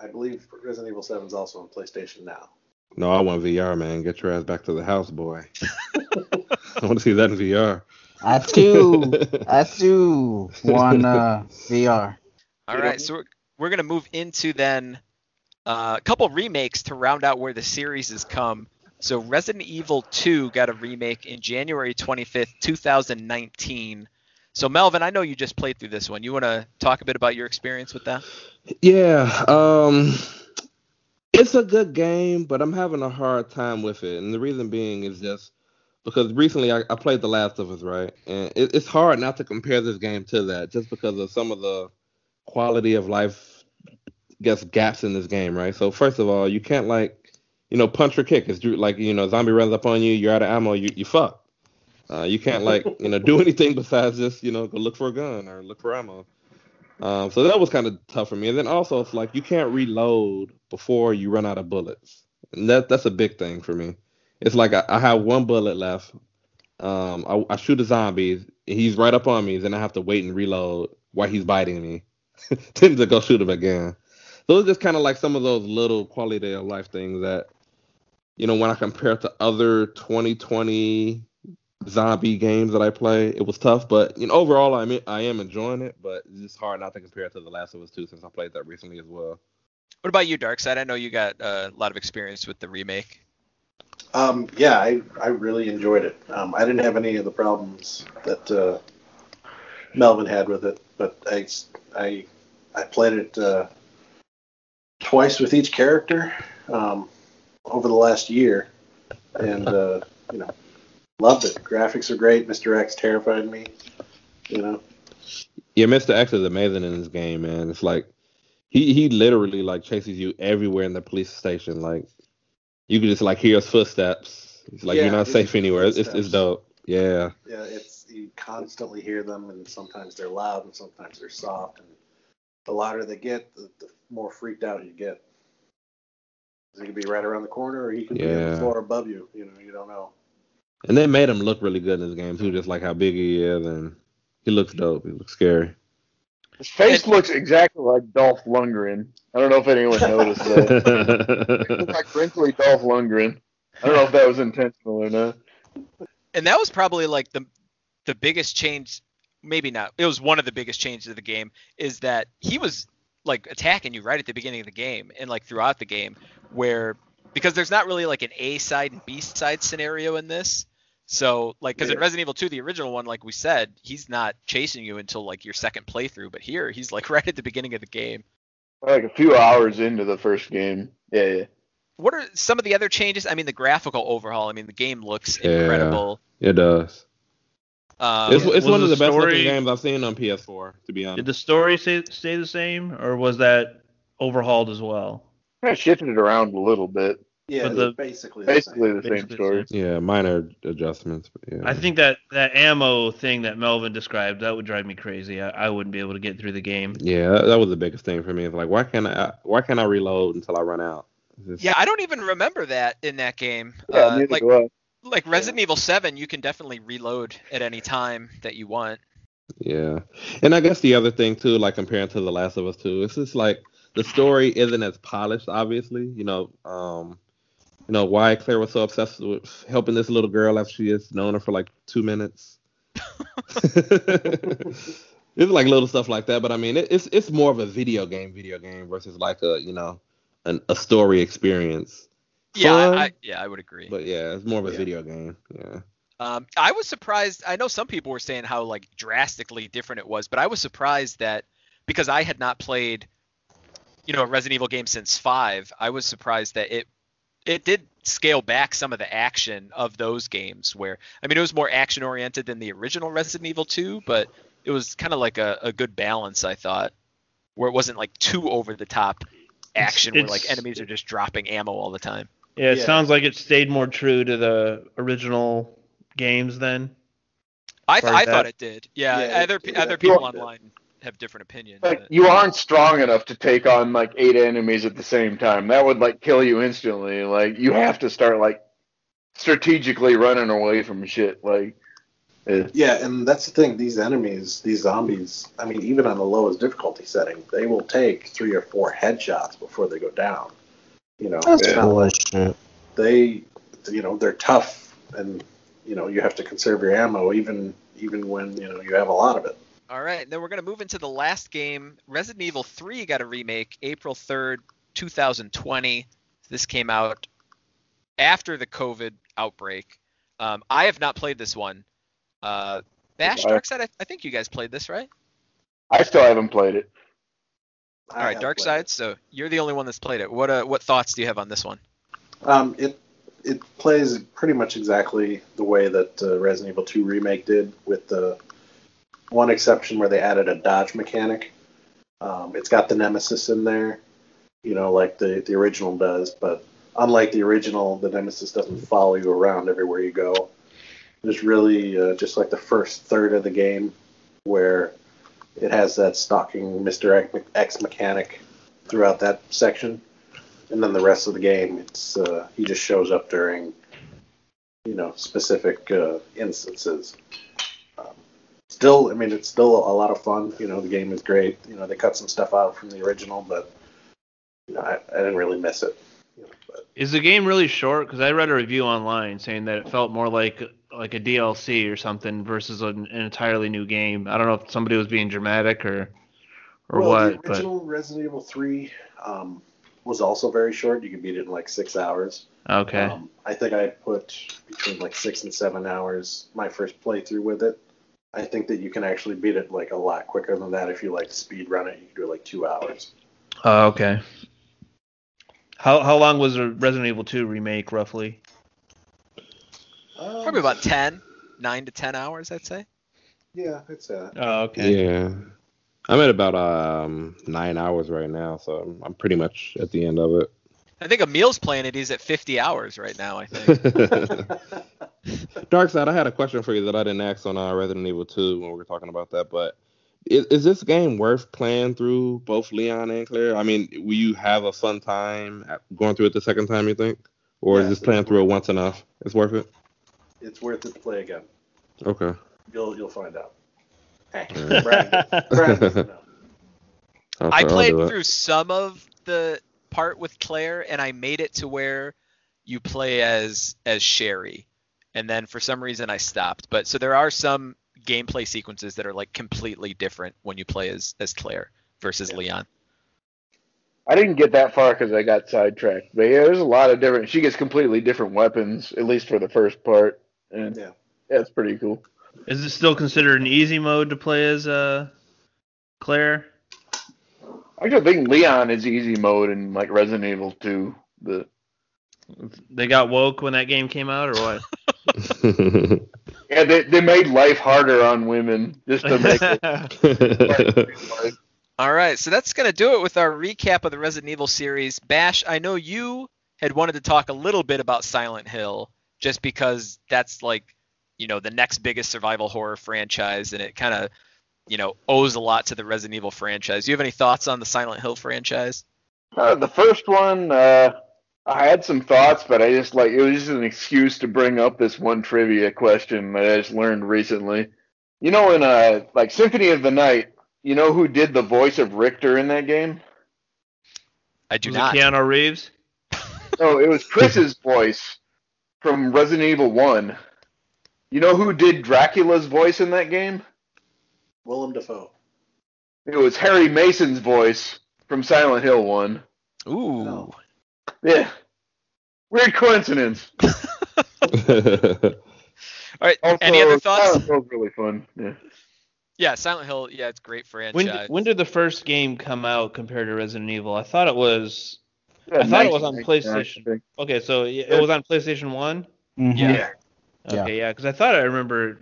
I believe Resident Evil 7 is also on PlayStation now. No, I want VR, man. Get your ass back to the house, boy. I want to see that in VR. I too, I too want uh, VR. All right, so we're, we're gonna move into then uh, a couple remakes to round out where the series has come. So Resident Evil 2 got a remake in January 25th, 2019. So Melvin, I know you just played through this one. You want to talk a bit about your experience with that? Yeah, um, It's a good game, but I'm having a hard time with it, and the reason being is just because recently I, I played The Last of Us, right, and it, it's hard not to compare this game to that, just because of some of the quality of life, guess gaps in this game, right. So first of all, you can't like, you know, punch or kick. It's like you know, zombie runs up on you, you're out of ammo, you you fuck. Uh, you can't like you know do anything besides just you know go look for a gun or look for ammo. Um, so that was kind of tough for me. And then also it's like you can't reload before you run out of bullets. And that that's a big thing for me. It's like I, I have one bullet left. Um, I, I shoot a zombie. He's right up on me. Then I have to wait and reload while he's biting me. then to go shoot him again. Those it's just kind of like some of those little quality of life things that, you know, when I compare to other 2020 zombie games that I play, it was tough. But you know, overall, I mean, I am enjoying it. But it's just hard not to compare it to The Last of Us 2 since I played that recently as well. What about you, Darkside? I know you got uh, a lot of experience with the remake. Um, yeah, I, I really enjoyed it. Um, I didn't have any of the problems that uh, Melvin had with it, but I, I, I played it uh, twice with each character um, over the last year, and uh, you know, loved it. Graphics are great. Mr. X terrified me. You know. Yeah, Mr. X is amazing in this game, man. It's like he he literally like chases you everywhere in the police station. Like you can just like hear his footsteps. It's like Yeah, you're not safe anywhere. It's, it's it's dope. Yeah. Yeah, it's you constantly hear them, and sometimes they're loud, and sometimes they're soft. And the louder they get, the, the more freaked out you get. He could be right around the corner, or he could be on the floor above you. You know, you don't know. And they made him look really good in this game too, just like how big he is, and he looks dope. He looks scary. His face And- looks exactly like Dolph Lundgren. I don't know if anyone noticed that. Looks like wrinkly Dolph Lundgren. I don't know if that was intentional or not. and that was probably like the the biggest change maybe not it was one of the biggest changes of the game is that he was like attacking you right at the beginning of the game and like throughout the game where because there's not really like an a side and b side scenario in this so like because in resident evil 2 the original one like we said he's not chasing you until like your second playthrough but here he's like right at the beginning of the game Like a few hours into the first game. Yeah, yeah. what are some of the other changes i mean the graphical overhaul i mean the game looks Yeah. incredible It does. um, it's it's one of the the best story- looking games I've seen on PS4, to be honest. Did the story stay, stay the same, or was that overhauled as well? Kind of shifted it around a little bit. Yeah, But the- basically the Basically same. the same Basically the story. Yeah, minor adjustments, but yeah. I think that that ammo thing that Melvin described that would drive me crazy. I, I wouldn't be able to get through the game. Yeah, that, that was the biggest thing for me. It's like, why can't I? Why can't I reload until I run out? It's just- Yeah, I don't even remember that in that game. Yeah, uh, like do like Resident Evil 7, you can definitely reload at any time that you want. Yeah, and I guess the other thing too, like comparing to The Last of Us Two, it's just like the story isn't as polished. Obviously, you know, um, you know why Claire was so obsessed with helping this little girl after she has known her for like two minutes. it's like little stuff like that, but I mean, it, it's it's more of a video game, video game versus like a you know, an, a story experience. Yeah, Fun, I, I, yeah, I would agree. but yeah, it's more of a Yeah. video game. Yeah. Um, I was surprised. I know some people were saying how like drastically different it was, but I was surprised that because I had not played, you know, a Resident Evil game since five. I was surprised that it it did scale back some of the action of those games. Where I mean, it was more action oriented than the original Resident Evil 2, but it was kind of like a, a good balance. I thought, where it wasn't like too over the top action, where like enemies are just dropping ammo all the time. Yeah, it Yeah. sounds like it stayed more true to the original games then. I, th- I thought it did. Yeah, Yeah, other it- other definitely people did. online have different opinions. Like but- you aren't strong enough to take on like eight enemies at the same time. That would like kill you instantly. Like you have to start like strategically running away from shit. Like eh. Yeah, and that's the thing. These enemies, these zombies. I mean, even on the lowest difficulty setting, they will take three or four headshots before they go down. You know, That's it's not- bullshit. they, you know, they're tough, and you know, you have to conserve your ammo even even when you know you have a lot of it. All right, then we're going to move into the last game. Resident Evil 3 got a remake April 3rd, 2020. This came out after the COVID outbreak. Um, I have not played this one. Uh, Bash Okay. Darkseid, I, I think you guys played this, right? I still haven't played it. All right, Dark Side. So you're the only one that's played it. What uh, what thoughts do you have on this one? Um, it it plays pretty much exactly the way that uh, Resident Evil 2 remake did, with the one exception where they added a dodge mechanic. Um, it's got the Nemesis in there, you know, like the the original does, but unlike the original, the Nemesis doesn't follow you around everywhere you go. There's really uh, just like the first third of the game where it has that stalking Mr. X mechanic throughout that section, and then the rest of the game, it's uh, he just shows up during, you know, specific uh, instances. Still, I mean, it's still a lot of fun. You know, the game is great. You know, they cut some stuff out from the original, but you know, I, I didn't really miss it. You know, but, Is the game really short? Because I read a review online saying that it felt more like like a DLC or something versus an, an entirely new game. I don't know if somebody was being dramatic or or well, what. the original Resident Evil 3 um, was also very short. You could beat it in like six hours. okay. Um, I think I put between like six and seven hours my first playthrough with it. I think that you can actually beat it like a lot quicker than that if you like speed run it. You can do it like two hours. Oh, okay. How how long was the Resident Evil 2 remake roughly? Um, Probably about 10, 9 to 10 hours, I'd say. Yeah, it's uh. Oh, okay. Yeah. I'm at about um nine hours right now, so I'm, I'm pretty much at the end of it. I think Emil's playing it. He's at 50 hours right now, I think. Dark Side, I had a question for you that I didn't ask on uh, Resident Evil 2 when we were talking about that, but is, is this game worth playing through both Leon and Claire? I mean, will you have a fun time going through it the second time, you think? Or is Yes, just playing through it once enough? It's worth it? it's worth it to play again. Okay. You'll you'll find out. Hey, Yeah. Brad, Brad doesn't. Okay, I played through some of the part with Claire, and I made it to where you play as as Sherry, and then for some reason I stopped. But so there are some gameplay sequences that are like completely different when you play as as Claire versus Yeah. Leon. I didn't get that far because I got sidetracked. But yeah, there's a lot of different. She gets completely different weapons, at least for the first part. And Yeah. yeah, it's pretty cool. Is it still considered an easy mode to play as uh Claire? I actually think Leon is easy mode in like Resident Evil 2. The They got woke when that game came out, or what? yeah, they they made life harder on women just to make it. All right, so that's gonna do it with our recap of the Resident Evil series. Bash, I know you had wanted to talk a little bit about Silent Hill, just because that's like, you know, the next biggest survival horror franchise, and it kind of, you know, owes a lot to the Resident Evil franchise. Do you have any thoughts on the Silent Hill franchise? Uh, the first one, uh, I had some thoughts, but I just like it was just an excuse to bring up this one trivia question that I just learned recently. You know, in uh, like Symphony of the Night, you know who did the voice of Richter in that game? I do Was not. it Keanu Reeves? No, it was Chris's voice from Resident Evil One. You know who did Dracula's voice in that game? Willem Dafoe. It was Harry Mason's voice from Silent Hill One. Ooh. No. Yeah, weird coincidence. All right. Also, any other thoughts? Silent Hill's really fun. Yeah. Yeah, Silent Hill. Yeah, it's great franchise. When when did the first game come out compared to Resident Evil? I thought it was Yeah, I thought it was on PlayStation. think. okay. So it it was on PlayStation One. Mhm. Yeah. Yeah. Yeah. Okay, yeah, because I thought I remember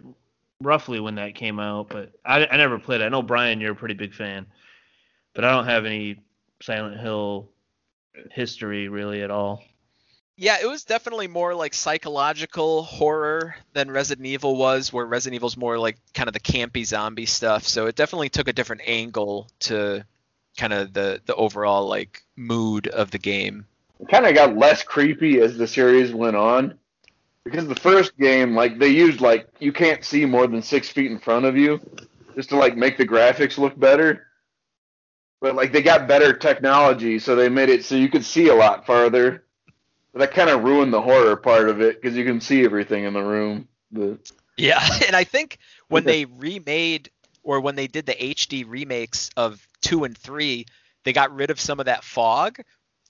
roughly when that came out, but I, I never played it. I know Brian, you're a pretty big fan, but I don't have any Silent Hill history really at all. Yeah, it was definitely more like psychological horror than Resident Evil was, where Resident Evil's more like kind of the campy zombie stuff. So it definitely took a different angle to kind of the the overall like mood of the game. It kind of got less creepy as the series went on. Because the first game, like they used like you can't see more than six feet in front of you, just to like make the graphics look better. But like they got better technology, so they made it so you could see a lot farther. But that kind of ruined the horror part of it because you can see everything in the room. The Yeah, and I think when they remade or when they did the HD remakes of 2 and 3, they got rid of some of that fog.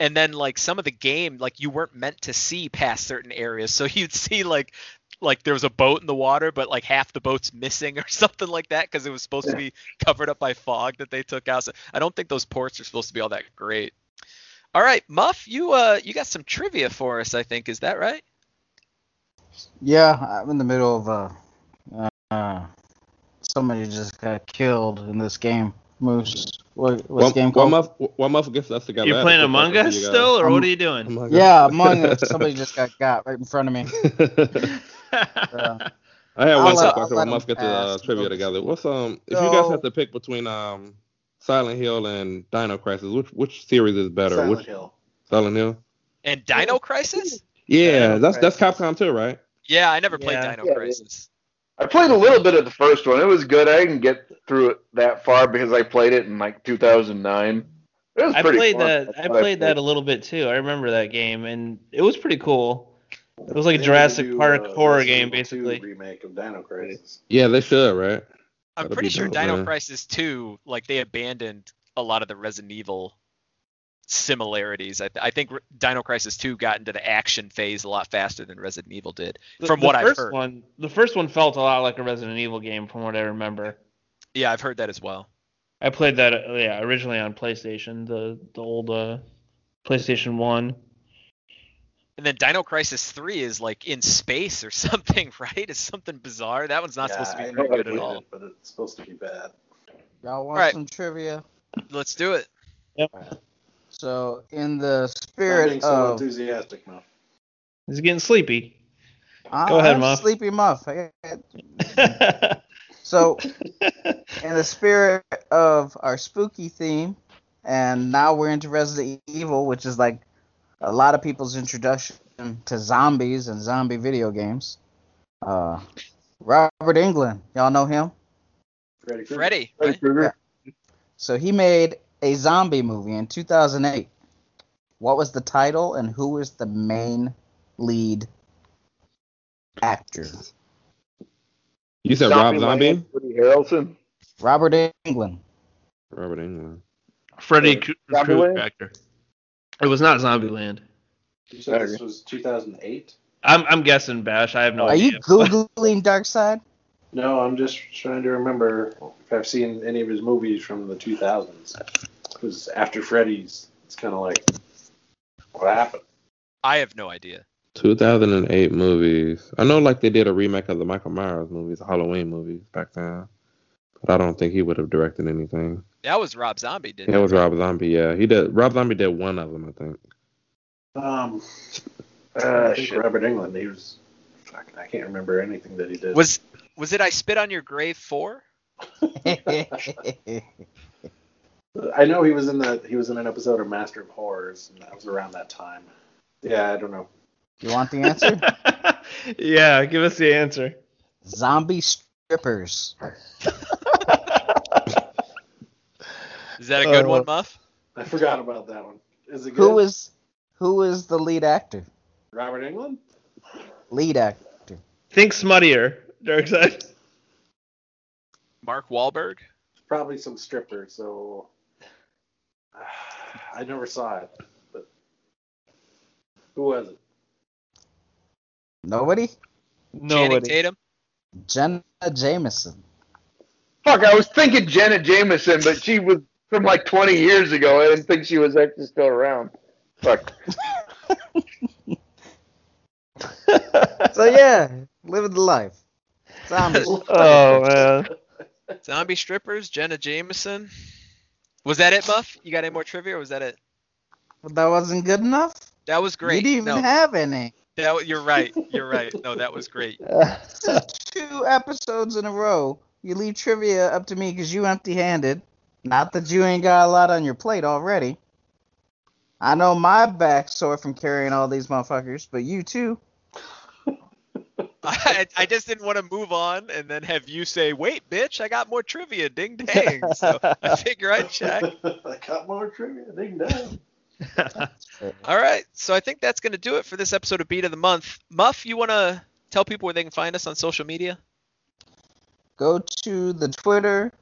And then like some of the game like you weren't meant to see past certain areas. So you'd see like like there was a boat in the water, but like half the boat's missing or something like that because it was supposed to be covered up by fog that they took out. So I don't think those ports are supposed to be all that great. All right, Muff, you uh you got some trivia for us, I think. Is that right? Yeah, I'm in the middle of uh, uh somebody just got killed in this game. Moose. What, what's One, the game one called? month, one month gets us together. You're playing Among Us still, or Um, what are you doing? Among Yeah, Among Us. Somebody just got got right in front of me. Uh, I had I'll one let- question. I'll We must get the uh, trivia together. What's um? If you guys So- had to pick between um, Silent Hill and Dino Crisis, which which series is better? Silent which Hill. Silent Hill? And Dino Crisis? Yeah, Dino that's that's Capcom too, right? Yeah, I never played Yeah. Dino Yeah, yeah. Crisis. I played a little bit of the first one. It was good. I didn't get through it that far because I played it in like 2009. It was I pretty played fun. that. That's I what played that a little bit too. I remember that game, and it was pretty cool. It was like a They Jurassic do, Park uh, horror game, basically. remake of Dino Crisis. Yeah, they should, right? I'm That'd pretty sure dope, Dino man. Crisis 2, like they abandoned a lot of the Resident Evil similarities. I, I think Dino Crisis 2 got into the action phase a lot faster than Resident Evil did, The- from the what I've first heard. One, the first one felt a lot like a Resident Evil game, from what I remember. Yeah, I've heard that as well. I played that, uh, yeah, originally on PlayStation, the the old uh, PlayStation One. And then Dino Crisis 3 is like in space or something, right? It's something bizarre. That one's not Yeah, supposed to be I very good at all. it, but it's supposed to be bad. Y'all want Right. some trivia? Let's do it. So, in the Not being spirit so of enthusiastic, Mo. It's getting sleepy. I- Go ahead, I'm Muff. Sleepy Muff. So, in the spirit of our spooky theme, and now we're into Resident Evil, which is like a lot of people's introduction to zombies and zombie video games. Uh, Robert Englund, y'all know him? Freddy. Krueger. Freddy. Freddy right? Krueger. So he made a zombie movie in 2008. What was the title and who was the main lead actor? You said Rob Land, Zombie? Woody Harrelson. Robert Englund. Robert Englund. Freddy Uh, Kr- Krueger actor. It was not Zombieland. You said this was 2008? I'm I'm guessing Bash. I have no Are idea. Are you googling Dark Side? No, I'm just trying to remember if I've seen any of his movies from the 2000s. Because after Freddy's, it's kind of like, what happened? I have no idea. 2008 movies. I know, like they did a remake of the Michael Myers movies, the Halloween movies back then, but I don't think he would have directed anything. That was Rob Zombie, didn't It That was Rob Zombie. Yeah, he did. Rob Zombie did one of them, I think. Um, Uh, I think. Robert Englund, he was, fuck, I can't remember anything that he did. Was was it I Spit on Your Grave 4? I know he was in the he was in an episode of Master of Horrors, and that was around that time. Yeah, I don't know. you want the answer? yeah, give us the answer. Zombie strippers. Is that a good Uh, one, Muff? I forgot about that one. Is it good? Who is who is the lead actor? Robert Englund? Lead actor. Think smuttier, side. Mark Wahlberg? Probably some stripper. So I never saw it, but who was it? Nobody? Channing Nobody. Tatum? Jenna Jameson. Fuck, I was thinking Jenna Jameson, but she was from like 20 years ago. I didn't think she was actually still around. Fuck. So yeah, living the life. Zombies. oh man. Zombie strippers? Jenna Jameson? Was that it, Muff? You got any more trivia, or was that it? That wasn't good enough. That was great. You didn't even no, have any. that, you're right. You're right. No, that was great. Two episodes in a row. You leave trivia up to me because you empty-handed. Not that you ain't got a lot on your plate already. I know my back's sore from carrying all these motherfuckers, but you too. I, I just didn't want to move on and then have you say, "Wait, bitch, I got more trivia." Ding dang. So I figure I'd check. I got more trivia. Ding dong. All right. So I think that's going to do it for this episode of Beat of the Month. Muff, you want to tell people where they can find us on social media? Go to the Twitter.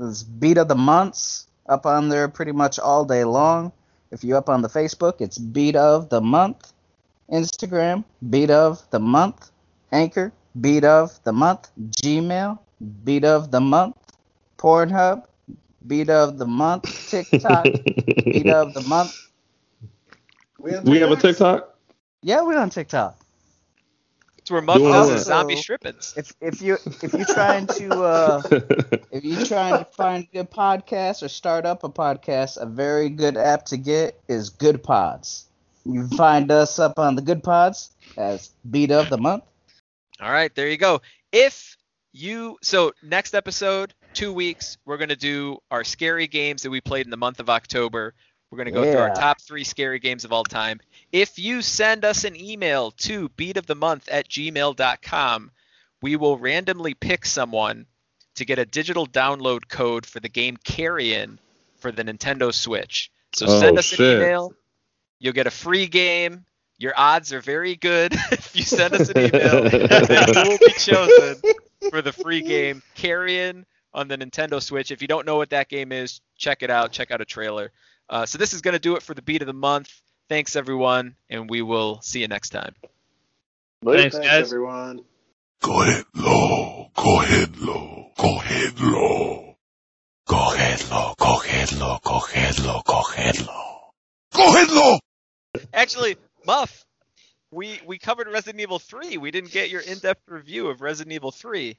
It's Beat of the Months up on there pretty much all day long. If you're up on the Facebook, it's Beat of the Month. Instagram, Beat of the Month. Anchor, Beat of the month, Gmail, beat of the month, Pornhub, beat of the month, TikTok, beat of the month. We have, we have a TikTok. Yeah, we're on TikTok. It's where Muff Doing does what? his zombie So- strippings. If if you if you're trying to uh if you're trying to find a good podcasts or start up a podcast, a very good app to get is Good Pods. You can find us up on the Good Pods as beat of the month. All right, there you go. If you so next episode, two weeks, we're gonna do our scary games that we played in the month of October. We're gonna go through our top three scary games of all time. If you send us an email to beatofthemonth at gmail.com, we will randomly pick someone to get a digital download code for the game Carrion for the Nintendo Switch. So Oh, send us an shit. email. You'll get a free game. Your odds are very good if you send us an email. then you will be chosen for the free game Carrion on the Nintendo Switch. If you don't know what that game is, check it out. Check out a trailer. Uh, so this is going to do it for the beat of the month. Thanks everyone, and we will see you next time. Later. Thanks, Thanks, guys. everyone. Cogedlo, cogedlo, cogedlo. Cogedlo, cogedlo, cogedlo, cogedlo. Cogedlo! Actually, Muff, we we covered Resident Evil 3. We didn't get your in-depth review of Resident Evil 3.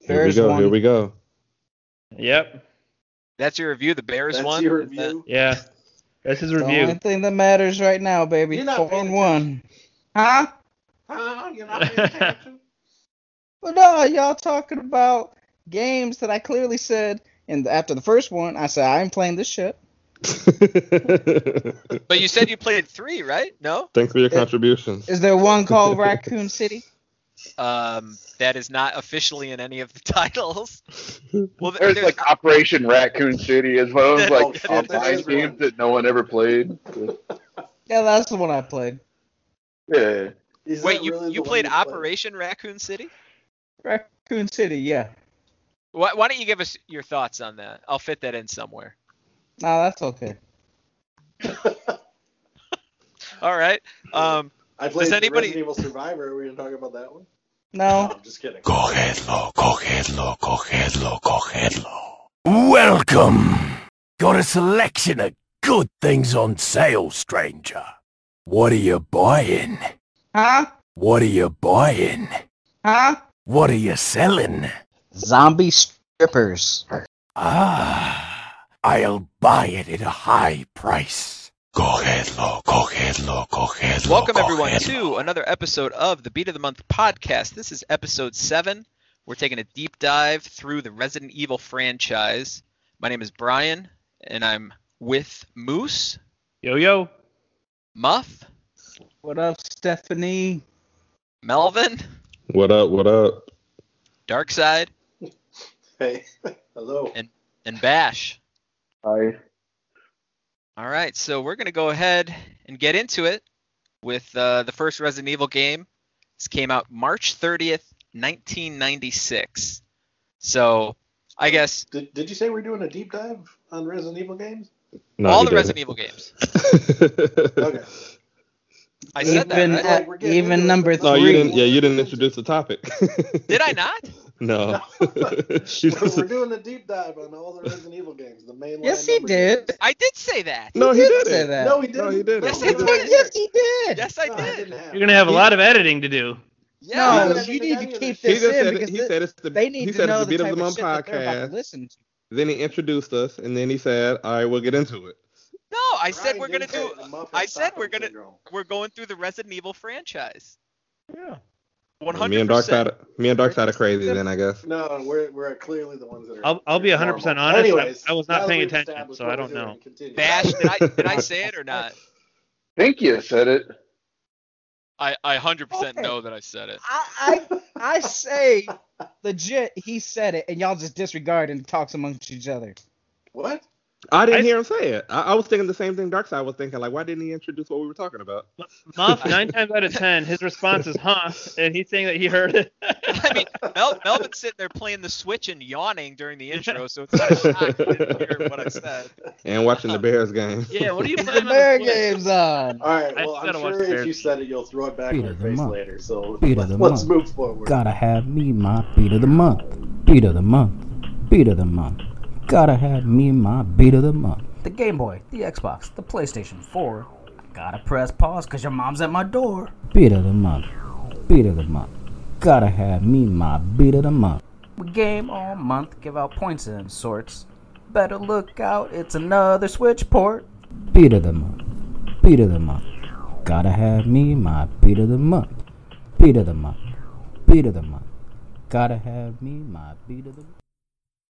Here we go. one. Here we go. Yep. That's your review, the Bears That's one. your Is that- review. Yeah. That's his review. The only thing that matters right now, baby. You're not Four and one. Huh? Huh? You're not paying attention? Well, no, y'all talking about games that I clearly said. And after the first one, I said I ain't playing this shit. But you said you played three, right? No. Thanks for your contributions. Is there one called Raccoon City? Um, that is not officially in any of the titles. Well, There's there's, like Operation Raccoon City as well as Oh, like shit, online games that no one ever played. Yeah, that's the one I played. Yeah. Is wait, you really you played one you Operation Raccoon City? Raccoon City, yeah. Why, why don't you give us your thoughts on that? I'll fit that in somewhere. No, that's okay. All right. Um, I played anybody- Resident Evil Survivor. Are we gonna talk about that one? No. I'm just kidding. Cogedlo, cogedlo, cogedlo, cogedlo. Welcome. Got a selection of good things on sale, stranger. What are you buying? Huh? What are you buying? Huh? What are you selling? Zombie strippers. Ah, I'll buy it at a high price. Cogedlo, cogedlo, cogedlo. welcome everyone to another episode of the Beat of the Month podcast. This is episode seven. We're taking a deep dive through the Resident Evil franchise. My name is Brian, and I'm with Moose, Yo yo. Muff, What up, Stephanie? Melvin, What up? What up? Darkside, Hey, hello. And, and Bash. I All right, so we're gonna go ahead and get into it with uh, the first Resident Evil game. This came out March 30th, 1996. So I guess Did, did you say we're doing a deep dive on Resident Evil games? No, all the Resident didn't. Evil games. Okay. I said even that. Right? at, We're even number but no, you didn't. Yeah, you didn't introduce the topic. Did I not? No. we're doing a deep dive on all the Resident Evil games. The main Yes, he did. games. I did say that. no, he did didn't. say that. No, he didn't. No, he didn't. Yes, I He did. didn't. Yes, he did. Yes, I No, did. didn't You're gonna have a lot of editing to do. Yeah. No, you need to keep He this just in said because he thi- said it's the they he need to said know it's the the beat of type the of month shit that they're about podcast. to listen to. Then he introduced us, and then he said, "All right, we'll get into it." No, I said Brian we're gonna do. say the Muppet I said we're gonna. syndrome. We're going through the Resident Evil franchise. Yeah. One Me hundred and percent. Darkside, me and Darkside are crazy. Then I guess. No, we're we're clearly the ones that are. I'll- I'll be 100% honest, I- Anyways, I was not paying attention, so I don't know. Bash, did I did I say it or not? think you said it. I I hundred percent Okay. know that I said it. I, I I say legit he said it and y'all just disregard and talks amongst each other. What? I didn't I- hear him say it. I, I was thinking the same thing Darkside was thinking. Like, why didn't he introduce what we were talking about? Muff, nine times out of ten, his response is "huh," and he's saying that he heard it. I mean, Mel, Melvin's sitting there playing the Switch and yawning during the intro, so it's not a shock he didn't hear what I said. And watching the Bears game. yeah, what are you The playing on Bear the Switch? game's on. All right. Well, I'm gotta watch sure if Bears you said it, you'll throw it back Beat in your face month. later. So Beat of the let's move forward. Gotta have me my beat of the month. Beat of the month. Beat of the month. Gotta have me my beat of the month. The Game Boy, the Xbox, the PlayStation 4. Gotta press pause cause your mom's at my door. Beat of the month. Beat of the month. Gotta have me my beat of the month. We game all month, give out points and sorts. Better look out, it's another switch port. Beat of the month. Beat of the month. Gotta have me my beat of the month. Beat of the month. Beat of the month. Gotta have me my beat of the month.